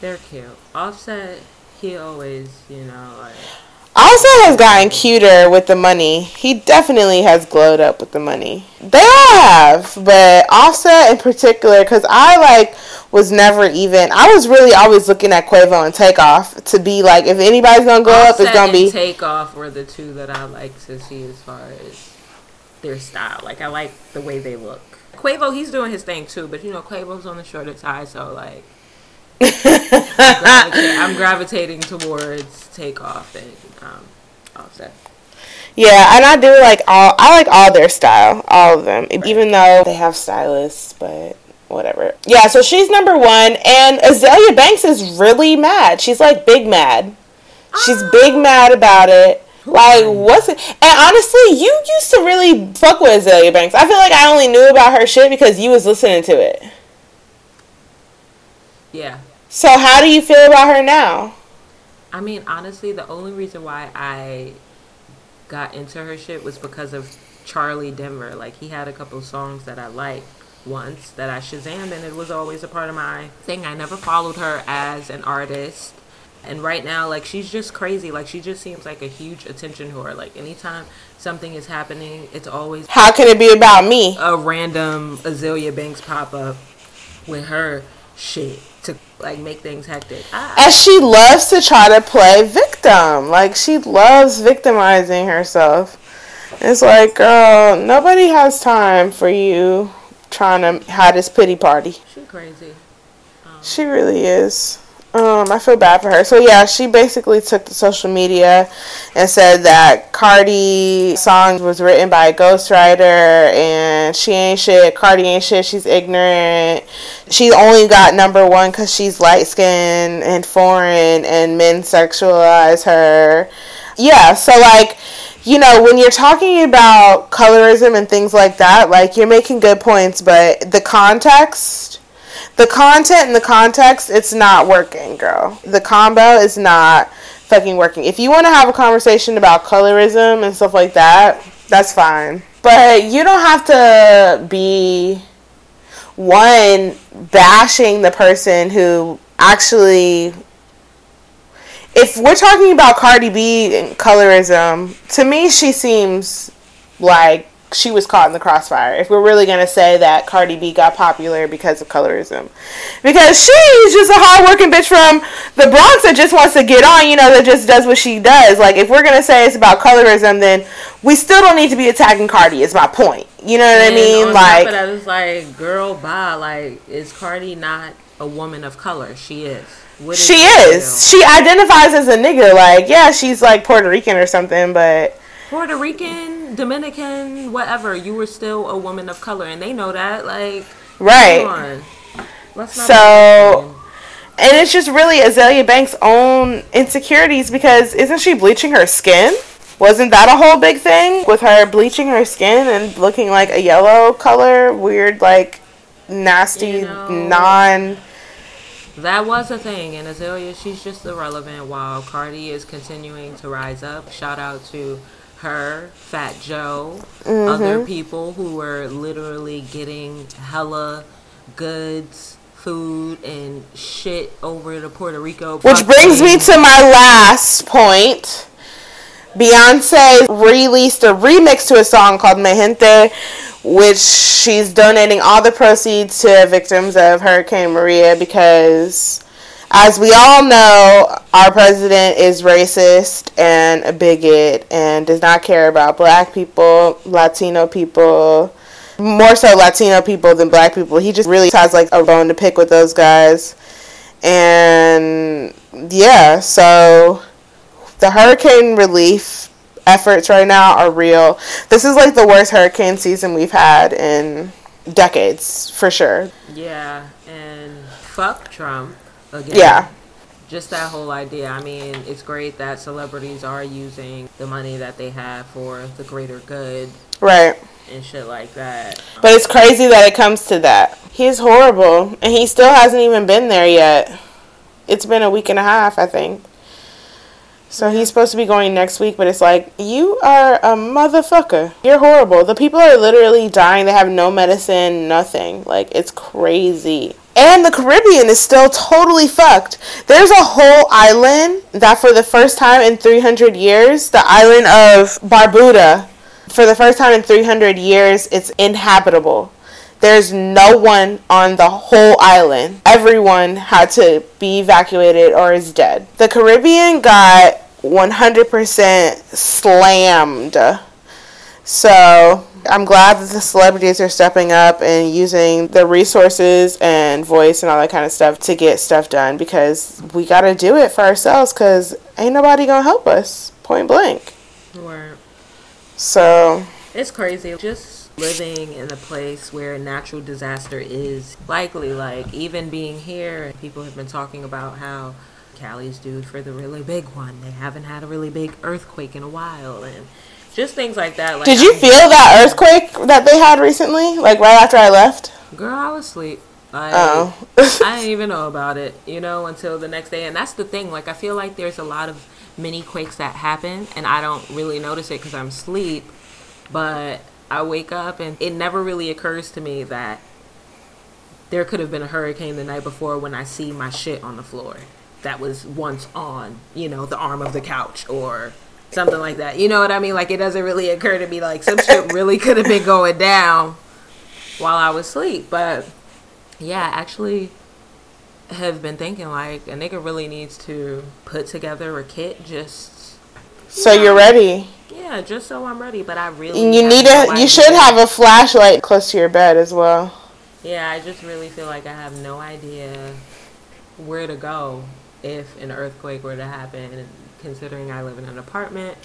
They're cute. Offset, he always, you know, like Offset has gotten cuter with the money. He definitely has glowed up with the money. They all have, but Offset in particular, because I like was never even. I was really always looking at Quavo and Takeoff to be like, if anybody's gonna go up, it's gonna and be. Takeoff were the two that I like to see as far as their style. Like I like the way they look. Quavo, he's doing his thing too, but you know Quavo's on the shorter side, so like I'm gravitating towards Takeoff and um, Offset. Yeah, and I do like all. I like all their style, all of them, right. even though they have stylists, but whatever. Yeah, so she's number one, and Azealia Banks is really mad. She's like big mad. She's big ah. mad about it. Like what's it? And honestly, you used to really fuck with Azealia Banks. I feel like I only knew about her shit because you was listening to it. Yeah. So how do you feel about her now? I mean, honestly, the only reason why I got into her shit was because of Charlie Denver. Like he had a couple songs that I liked once that I Shazammed, and it was always a part of my thing. I never followed her as an artist. And right now like she's just crazy. Like she just seems like a huge attention whore. Like anytime something is happening it's always how can it be about me? a random azealia banks pop up with her shit to like make things hectic. Ah. and she loves to try to play victim. Like she loves victimizing herself. It's like girl nobody has time for you trying to hide this pity party she crazy um, she really is um, I feel bad for her. So yeah, she basically took to social media and said that Cardi song was written by a ghostwriter and she ain't shit. Cardi ain't shit. She's ignorant. She only got number one because she's light skinned and foreign and men sexualize her. Yeah, so like you know, when you're talking about colorism and things like that, like you're making good points, but the context the content and the context, it's not working, girl. The combo is not fucking working. If you want to have a conversation about colorism and stuff like that, that's fine. But you don't have to be one bashing the person who actually if we're talking about Cardi B and colorism, to me she seems like she was caught in the crossfire. If we're really gonna say that Cardi B got popular because of colorism, because she's just a hardworking bitch from the Bronx that just wants to get on, you know, that just does what she does. Like if we're gonna say it's about colorism, then we still don't need to be attacking Cardi. Is my point. You know what and I mean? like that is like, girl, bye. Like, is Cardi not a woman of color? She is. Is she is. She identifies as a nigga. Like, yeah, she's like Puerto Rican or something, but Puerto Rican, Dominican, whatever, you were still a woman of color, and they know that. Like, right. so, and it's just really Azealia Banks' own insecurities because isn't she bleaching her skin? Wasn't that a whole big thing with her bleaching her skin and looking like a yellow color, weird, like nasty, you know, non. That was a thing, and Azealia, she's just irrelevant while Cardi is continuing to rise up. Shout out to her, Fat Joe, mm-hmm. other people who were literally getting hella goods, food, and shit over to Puerto Rico. Which brings me to my last point. Beyonce released a remix to a song called Mi Gente, which she's donating all the proceeds to victims of Hurricane Maria because as we all know, our president is racist and a bigot and does not care about black people, Latino people, more so Latino people than black people. He just really has like a bone to pick with those guys. And yeah, so the hurricane relief efforts right now are real. This is like the worst hurricane season we've had in decades, for sure. Yeah, and fuck Trump again. Yeah. Just that whole idea. I mean, it's great that celebrities are using the money that they have for the greater good. Right. And shit like that. But it's crazy that it comes to that. He's horrible. And he still hasn't even been there yet. It's been a week and a half, I think. So he's supposed to be going next week, but it's like, you are a motherfucker. You're horrible. The people are literally dying. They have no medicine, nothing. Like, it's crazy. And the Caribbean is still totally fucked. There's a whole island that, for the first time in 300 years, the island of Barbuda, for the first time in 300 years, it's inhabitable. There's no one on the whole island. Everyone had to be evacuated or is dead. The Caribbean got 100% slammed. So I'm glad that the celebrities are stepping up and using the resources and voice and all that kind of stuff to get stuff done because we got to do it for ourselves because ain't nobody gonna help us point blank. Right. So It's crazy. Just living in a place where a natural disaster is likely. Like, even being here, people have been talking about how Cali's due for the really big one. They haven't had a really big earthquake in a while. And just things like that. Like, did you feel that earthquake that they had recently? Like right after I left? Girl, I was asleep. Like, Oh. I didn't even know about it, you know, until the next day. And that's the thing. Like, I feel like there's a lot of mini quakes that happen, and I don't really notice it because I'm asleep. But I wake up, and it never really occurs to me that there could have been a hurricane the night before when I see my shit on the floor that was once on, you know, the arm of the couch or something like that. You know what I mean? Like, it doesn't really occur to me like some shit really could have been going down while I was asleep. But yeah, actually have been thinking like a nigga really needs to put together a kit just so you're ready. Yeah, just so I'm ready. But I really you need no a you should have a flashlight close to your bed as well. Yeah, I just really feel like I have no idea where to go if an earthquake were to happen. Considering I live in an apartment,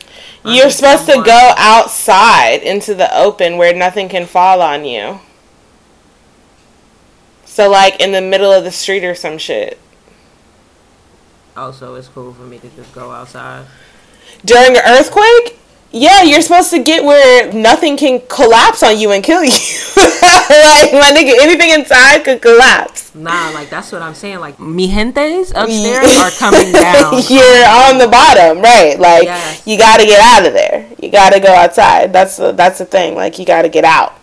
You're supposed to go outside into the open where nothing can fall on you. So like in the middle of the street or some shit. Also, it's cool for me to just go outside. During an earthquake? Yeah, you're supposed to get where nothing can collapse on you and kill you. like my nigga, anything inside could collapse. Nah, like that's what I'm saying. Like mi gentes upstairs are coming down. You're on the bottom, right? Like Yes. you got to get out of there. You got to go outside. That's the, that's the thing. Like you got to get out.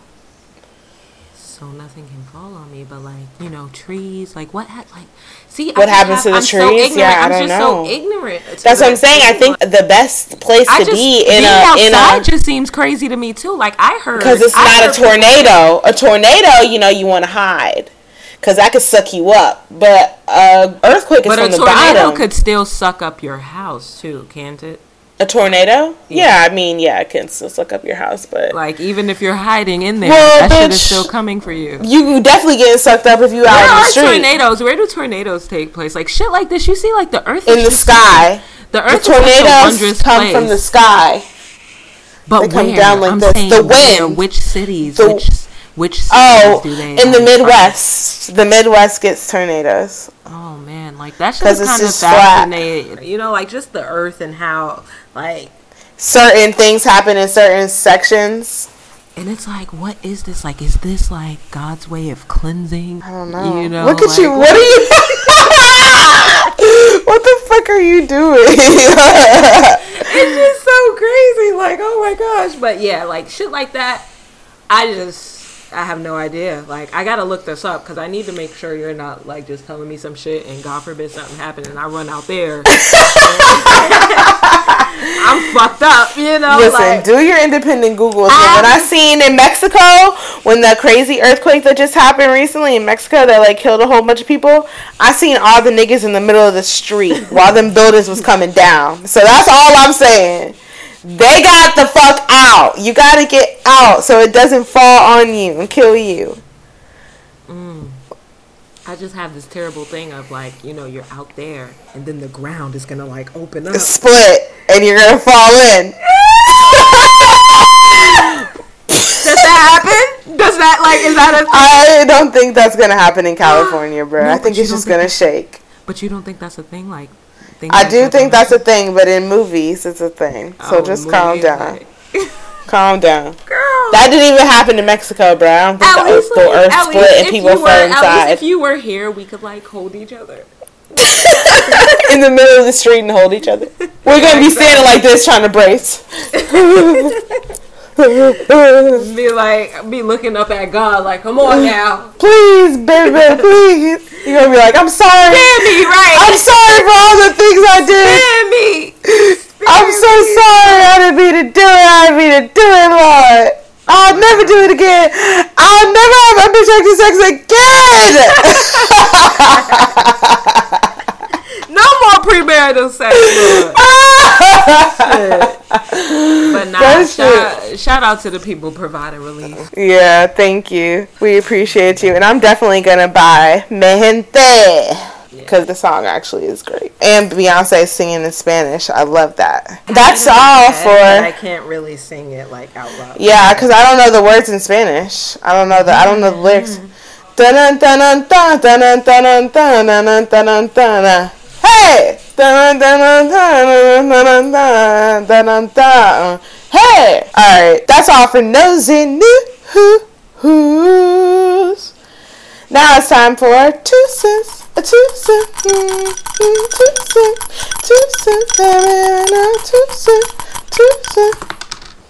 so nothing can fall on me. But like you know, trees. Like what? Ha- like see, What happens to the I'm trees? ignorant. Yeah, I don't just know. so ignorant. That's what I'm saying. I think the best place to just be in a in a just seems crazy to me too. Like I heard because it's I not a people- tornado. A tornado, you know, you want to hide because that could suck you up. But a earthquake is But from a the tornado bottom. could still suck up your house too, can't it? A tornado? Yeah. I mean, yeah, it can still suck up your house, but Like even if you're hiding in there, Well, that shit is still coming for you. you definitely getting sucked up if you Where out in the are street tornadoes? Where do tornadoes take place? Like shit like this, you see like the earth in the sky. The The earth a tornadoes come place. from the sky. But They come where? down like I'm this. saying The where? wind. Which cities? The- which which cities Oh, do they? in the have? Midwest, the Midwest gets tornadoes. Oh man, like that's shit 'Cause is it's kind of just flat. fascinating. You know, like just the earth and how like, Certain things happen in certain sections. and it's like, what is this? Like, is this like God's way of cleansing? I don't know. You know, Look at like, you. What are you? what the fuck are you doing? it's just so crazy. Like, oh my gosh. But yeah, like shit like that. I just, I have no idea. Like, I gotta look this up because I need to make sure you're not like just telling me some shit and God forbid something happened and I run out there. I'm fucked up, you know. Listen, like, do your independent Googles. And when I seen in Mexico, when the crazy earthquake that just happened recently in Mexico that like killed a whole bunch of people, I seen all the niggas in the middle of the street while them buildings was coming down. So that's all I'm saying. They got the fuck out. You gotta get out so it doesn't fall on you and kill you. Mm. I just have this terrible thing of like, you know, you're out there and then the ground is gonna like open up. Split and you're gonna fall in. Does that happen? Does that like is that a I don't think that's gonna happen in California, bro. No, I think it's just gonna shake. But you don't think that's a thing? Like, things I do think that's a thing, but in movies, it's a thing. So Oh, just calm down. Calm down. Girl. That didn't even happen in Mexico, bro. I don't think At the least, like, earth at split and people fell were, inside if you were here, we could like hold each other. in the middle of the street and hold each other. We're gonna be standing like this trying to brace. Be like, be looking up at God, like, come on now, please, baby, please. You're gonna be like, I'm sorry. spare me, right? I'm sorry for all the things I did. spare me. I'm so sorry. I didn't mean to do it. I didn't mean to do it, Lord. I'll never do it again. I'll never have unprotected sex again. No more premarital sex, Lord. Ah! shout out to the people providing relief. Yeah, thank you. We appreciate you. And I'm definitely going to buy Mi Gente because the song actually is great. And Beyonce singing in Spanish, I love that. That's all for. I can't really sing it like out loud. Yeah, because I don't know the words in Spanish. I don't know the I don't know the lyrics. Hey! Hey! Alright, that's all for nosy news. Now it's time for two cents, a two cent, two cent, two cent, two cent, two cent.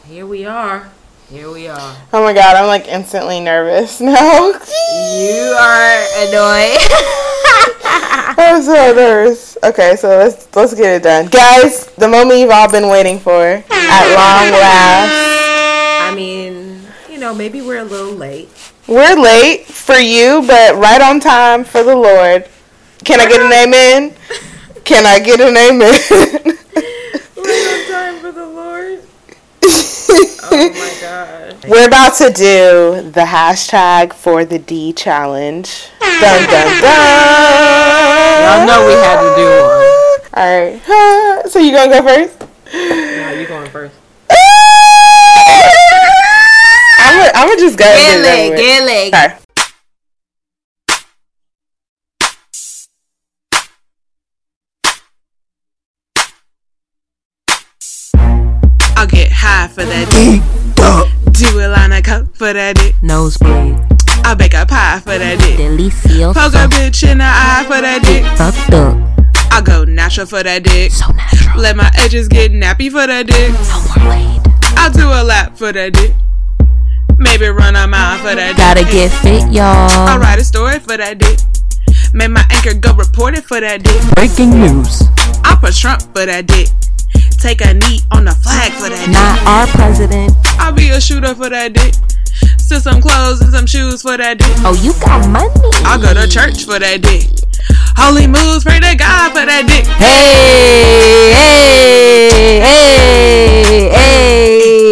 Here we are. Here we are. Oh my god, I'm like instantly nervous now. You are annoyed. I'm so nervous. Okay, so let's let's get it done, guys. The moment you've all been waiting for, at long last. I mean, you know, maybe we're a little late. We're late for you, but right on time for the Lord. Can I get an amen? Can I get an amen? Right on time for the Lord. Oh my god. We're about to do the hashtag for the D challenge. Dun dun dun. Y'all know we had to do one. All right. So you gonna go first? Now you going first. I'm gonna I'm just go. and do that for that dick. Do a line of coke for that dick. Nosebleed, I'll bake a pie for that dick. delicioso, Poke a bitch in the eye for that dick. fucked up, I'll go natural for that dick. so natural, Let my edges get nappy for that dick. no more laid. I'll do a lap for that dick. Maybe run a mile for that dick. Gotta get fit, y'all. I write a story for that dick. Make my anchor go report it for that dick. Breaking news, I'll put Trump for that dick. Take a knee on the flag for that dick. not our president. I'll be a shooter for that dick. Steal some clothes and some shoes for that dick. Oh, you got money. I'll go to church for that dick. Holy moves, pray to God for that dick. Hey, hey, hey,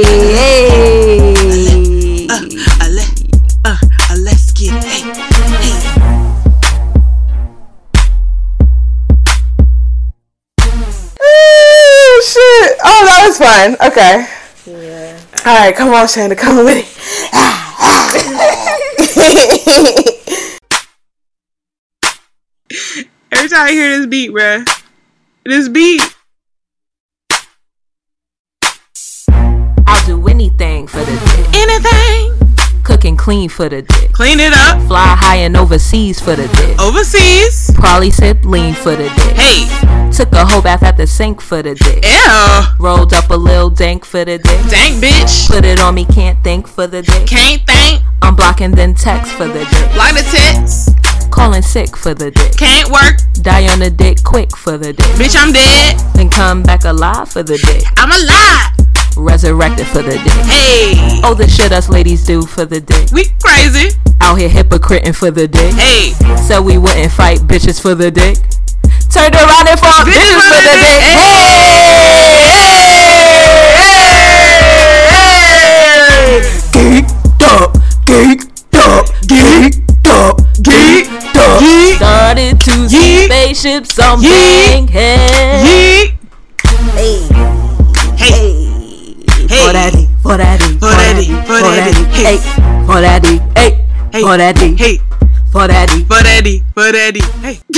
hey, hey. Uh, uh, let, uh, uh, let's get. Hey. That was fun. Okay. Yeah. All right, come on, Shanda, come with it. Every time I hear this beat, bruh, this beat, I'll do anything for the dick. anything, Cook and clean for the dick. clean it up. Fly high and overseas for the dick. Overseas, Probably sip lean for the dick. hey, Took a whole bath at the sink for the dick. ew, Rolled up a lil dank for the dick. dang bitch, Put it on me, can't think for the dick. can't think, I'm blocking then text for the dick. like the tits, Calling sick for the dick. can't work, Die on the dick quick for the dick. bitch, I'm dead, Then come back alive for the dick. I'm alive, Resurrected for the dick. hey, Oh, the shit us ladies do for the dick. we crazy, Out here hypocriting for the dick. hey, So we wouldn't fight bitches for the dick. Turned around and fought bitches, for for the the dick. dick. Geeked up, geeked up, geeked up, geeked up. Started to see spaceships on Yeet. Bankhead. For that D, hey, Hey. for that D, hey, for that D. for daddy, for daddy, hey.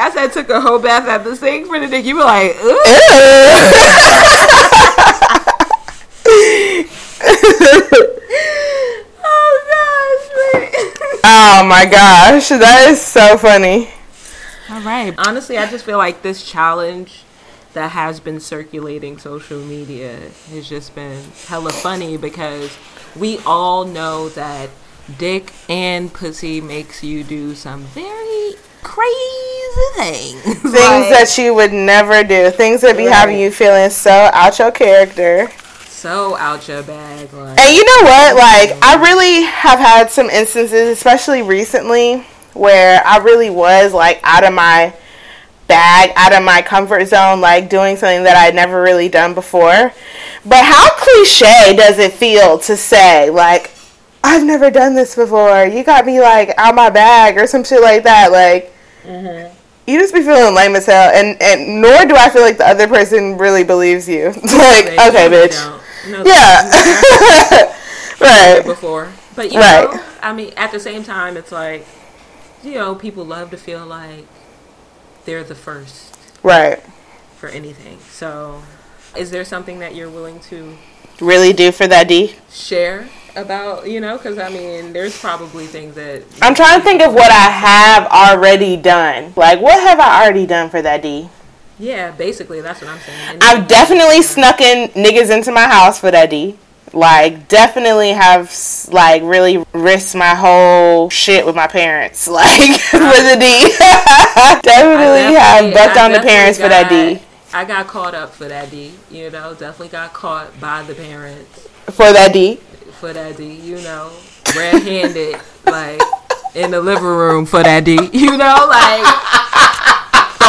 I said took a whole bath at the sink for the dick. You were like, oh gosh. Oh my gosh, that is so funny. All right. Honestly, I just feel like this challenge that has been circulating social media has just been hella funny because we all know that dick and pussy makes you do some very crazy things. Things Like, that you would never do. Things that be having you feeling so out your character. so out your bag. Like, And you know what? Like, I mm. really have had some instances, especially recently, where I really was like out of my bag out of my comfort zone, like doing something that I'd never really done before. But how cliche does it feel to say, like, I've never done this before. You got me like out my bag or some shit like that. Like, mm-hmm. you just be feeling lame as hell, and and nor do I feel like the other person really believes you. Like, They okay, bitch. No, Yeah. right. before. But you Right. know, I mean, at the same time, it's like, you know, people love to feel like they're the first Right. for anything. So, is there something that you're willing to Really do for that D. share about? You know, because I mean, there's probably things that I'm trying to think of what I have already done. Like, what have I already done for that D? yeah, basically that's what I'm saying. And I've definitely snuck in niggas into my house for that D. Like, definitely have like really risked my whole shit with my parents. Like with the D. Definitely have bucked on the parents for that D. I got caught up for that D. You know, definitely got caught by the parents For that D. for that D. You know, red-handed, like in the living room for that D. You know, like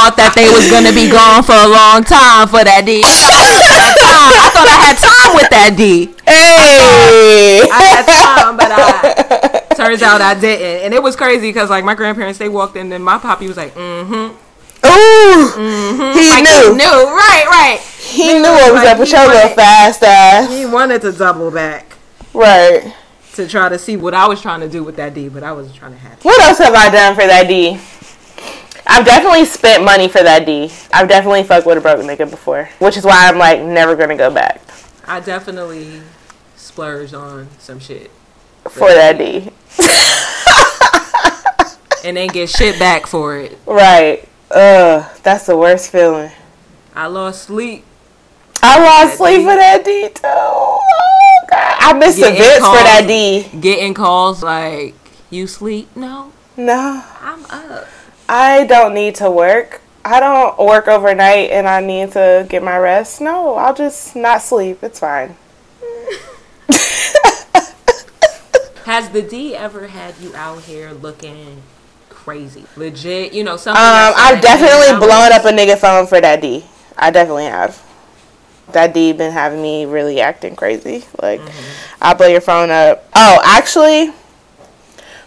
thought that they was gonna be gone for a long time for that D. I thought I had time with that D. Hey. I had time, but I turns out I didn't, and it was crazy because like my grandparents they walked in and my poppy was like, mm-hmm, Ooh. He like knew. he knew, right, right. He knew what was Like, up with he your little fast ass. He wanted to double back Right. to try to see what I was trying to do with that D, but I wasn't trying to have. What else have I done for that D? I've definitely spent money for that D. I've definitely fucked with a broke nigga before, which is why I'm like never gonna go back I definitely splurged on some shit for that D. and then get shit back for it. Right. Ugh, that's the worst feeling. I lost sleep. I lost sleep D. for that D too. Oh god, I missed Getting events for that D. Getting calls like, "You sleep? No, No, I'm up." I don't need to work. I don't work overnight, and I need to get my rest. No, I'll just not sleep. It's fine. Has the D ever had you out here looking crazy, legit? You know something. Um, I've definitely blown up a nigga phone for that D. I definitely have. That D been having me really acting crazy. Like, I'll blow your phone up. Oh, actually,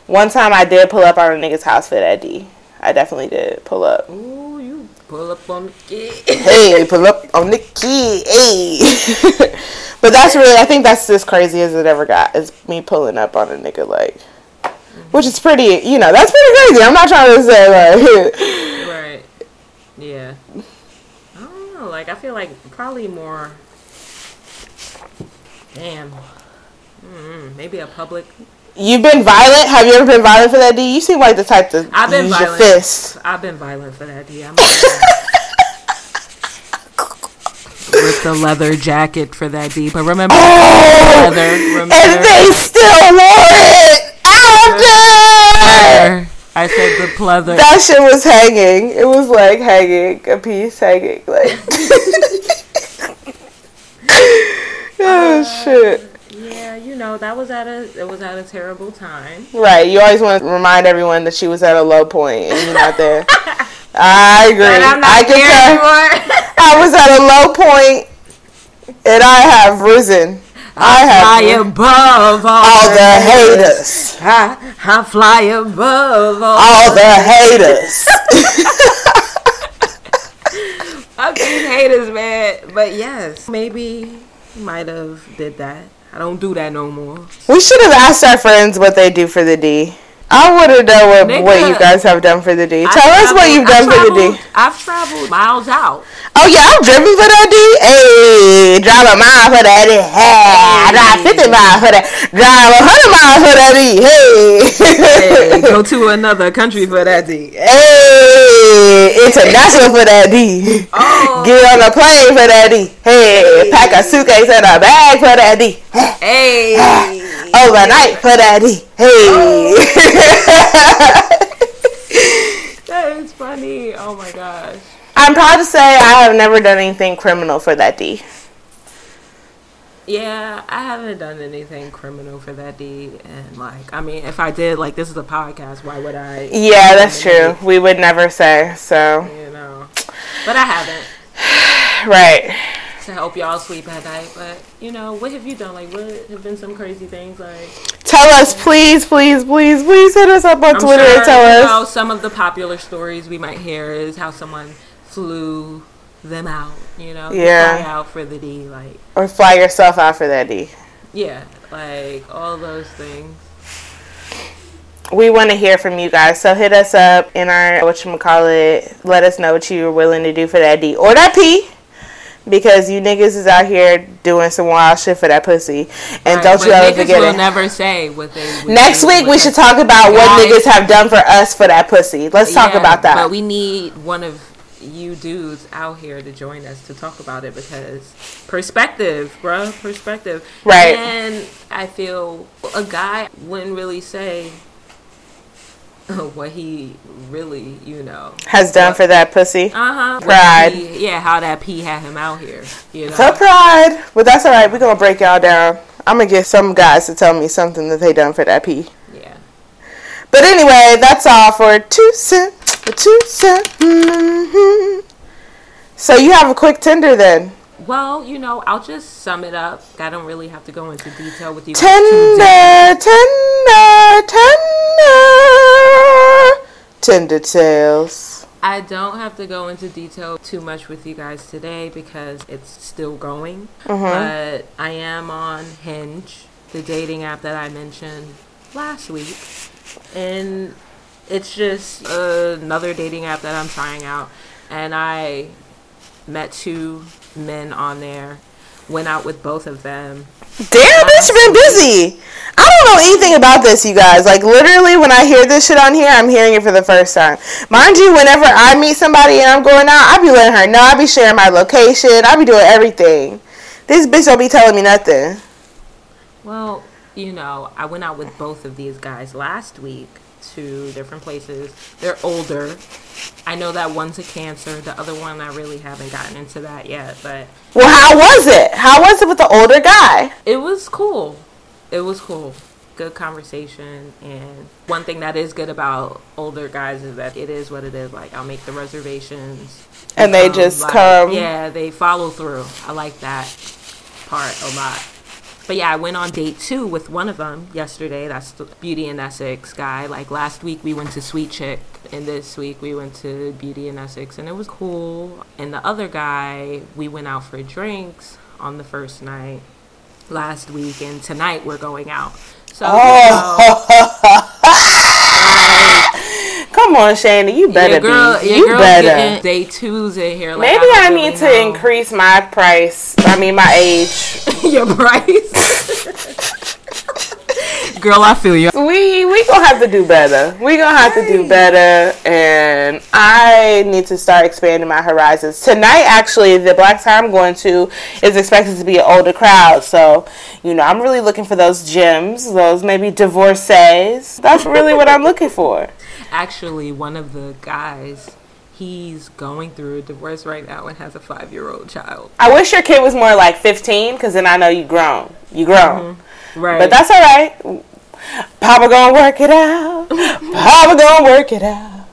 one time I did pull up on a nigga's house for that D. I definitely did pull up. Ooh, you pull up on the kid. Hey, pull up on the key. Hey. but that's really, I think that's as crazy as it ever got. Is me pulling up on a nigga like, which is pretty. You know, that's pretty crazy. I'm not trying to say like. right. Yeah. I don't know. Like I feel like probably more. Damn. mm Maybe a public. You've been violent. Have you ever been violent for that D? You seem like the type to I've been use violent. your fist. I've been violent for that. Yeah. I'm With the leather jacket for that D, but remember Oh, leather. Remember, and they still wore it after. I said the pleather. That shit was hanging. It was like hanging, a piece hanging, like. oh shit! Yeah, you know that was at a it was at a terrible time. Right, you always want to remind everyone that she was at a low point and you're not there. I agree. And I'm not I here anymore. I was at a low point, and I have risen. I I have fly have above all, all the haters. I, I fly above all, All the haters. fucking haters, man. But yes, maybe might have did that. I don't do that no more. We should have asked our friends what they do for the D. I want to know what, Nigga, what you guys have done for the D. Tell us what traveled- you've done for the D. traveled- I've traveled miles out. Oh yeah, I'm driven for that D. Hey, drive a mile for that D. Hey, I drive 50 miles for that. Drive 100 miles for that D. Hey. Hey, go to another country for that D. Hey, international for that D. Oh. Get on a plane for that D. Hey, pack a suitcase and a bag for that D. Hey, Overnight for that D. Hey. that is funny. Oh my gosh. I'm proud to say I have never done anything criminal for that D. Yeah, I haven't done anything criminal for that D, and like, I mean, if I did, like, this is a podcast. Why would I? Yeah, that's true. We would never say so. You know, but I haven't Right. to help y'all sleep at night. But you know, what have you done? Like, what have been some crazy things? Like, Tell us, um, please, please, please, please hit us up on I'm Twitter sure, and tell us. know, some of the popular stories we might hear is how someone flew them out. You know, Yeah. fly out for the D. Like, Or fly yourself out for that D. yeah, like all those things. We want to hear from you guys, so hit us up in our what you call it. Let us know what you're willing to do for that D or that P. Because you niggas is out here doing some wild shit for that pussy. And Right, don't you ever niggas forget will it. never say what they. would Next do week we should talk about what niggas have done for us for that pussy. Let's talk Yeah, about that. But we need one of you dudes out here to join us to talk about it because perspective, bro, perspective. Right. And I feel a guy wouldn't really say what he really, you know. Has done for that pussy. Uh huh. Pride. Yeah, how that P had him out here. You know. So pride. But that's alright, we're gonna break y'all down. I'm gonna get some guys to tell me something that they done for that P. yeah. But anyway, that's all for two cent. Two cent. hmm So you have a quick Tinder then? Well, you know, I'll just sum it up. I don't really have to go into detail with you. Tender, tender, tender. Tender tales. I don't have to go into detail too much with you guys today because it's still going. Mm-hmm. But I am on Hinge, the dating app that I mentioned last week. And it's just another dating app that I'm trying out. And I met two men on there, went out with both of them. Damn, um, bitch, been busy. I don't know anything about this, you guys. Like, literally, when I hear this shit on here, I'm hearing it for the first time. Mind you, whenever I meet somebody and I'm going out, I be letting her know. I be sharing my location. I be doing everything. This bitch don't be telling me nothing. Well, you know, I went out with both of these guys last week to different places. They're older. I know that one's a cancer. The other one, I really haven't gotten into that yet, but Well, how was it? How was it with the older guy? it was cool. It was cool. Good conversation. And one thing that is good about older guys is that it is what it is. Like, I'll make the reservations. And they Um, just like, come. Yeah, they follow through. I like that part a lot. But yeah, I went on date two with one of them yesterday. That's the Beauty and Essex guy. Like last week, we went to Sweet Chick, and this week we went to Beauty and Essex, and it was cool. And the other guy, we went out for drinks on the first night last week, and tonight we're going out. So, you oh. know, Come on, Shana, you better your girl, be. your You girl better. day twos in here. Like, Maybe I really need to know. increase my price. I mean, my age. your price. Girl, I feel you. We we gonna have to do better. We gonna have to do better, and I need to start expanding my horizons. Tonight, actually, the black tie I'm going to is expected to be an older crowd. So, you know, I'm really looking for those gems, those maybe divorcees. That's really what I'm looking for. Actually, one of the guys, he's going through a divorce right now and has a five year old child. I wish your kid was more like 15, because then I know you grown. You grown. Mm-hmm. Right. But that's all right. Papa gonna work it out. Papa gonna work it out.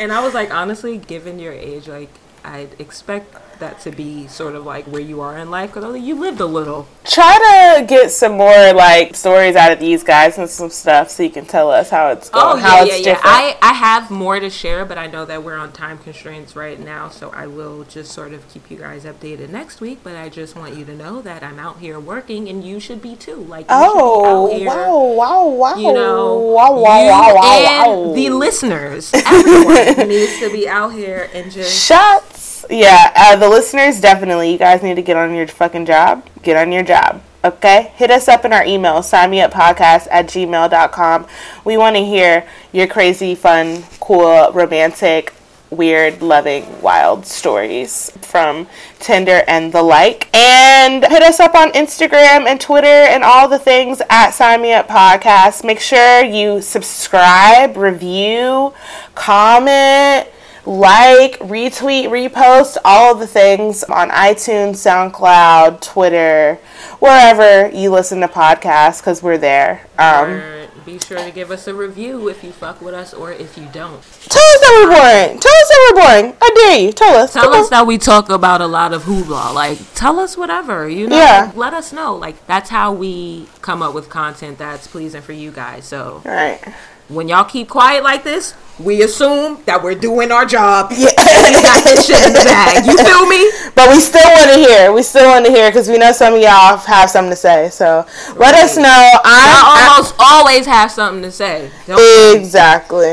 and I was like, honestly, given your age, like, I'd expect that to be sort of like where you are in life because only you lived a little. Try to get some more like stories out of these guys and some stuff so you can tell us how it's going. Oh, how yeah, it's yeah, yeah. I, I have more to share, but I know that we're on time constraints right now, so I will just sort of keep you guys updated next week. But I just want you to know that I'm out here working, and you should be too. Like, you oh, should be oh, out here. wow, wow, wow. you know, wow, wow, you wow, wow, and wow. the listeners, everyone needs to be out here and just Shots. Yeah, uh, the listeners definitely. You guys need to get on your fucking job. Get on your job. Okay? Hit us up in our email, sign me up podcast at gmail.com. We want to hear your crazy, fun, cool, romantic, weird, loving, wild stories from Tinder and the like. And hit us up on Instagram and Twitter and all the things at Sign Me Up Podcast. Make sure you subscribe, review, comment like, retweet, repost, all of the things on iTunes, SoundCloud, Twitter, wherever you listen to podcasts, because we're there. Um, be sure to give us a review if you fuck with us or if you don't. tell us that we're boring. Tell us that we're boring. I dare you. Tell us. Tell Come us on. that we talk about a lot of hoopla. Like, tell us whatever, you know? Yeah. Let us know. Like, that's how we come up with content that's pleasing for you guys. So, All right. When y'all keep quiet like this, we assume that we're doing our job. Yeah. We got this shit in the bag. You feel me? But we still want to hear. We still want to hear because we know some of y'all have something to say. So let us know. I almost always have something to say. Don't exactly.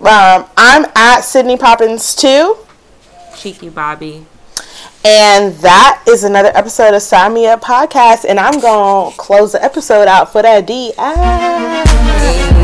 Um, I'm at Sydney Poppins too, cheeky Bobby. and that is another episode of Sign Me Up podcast. And I'm gonna close the episode out for that D. Ah.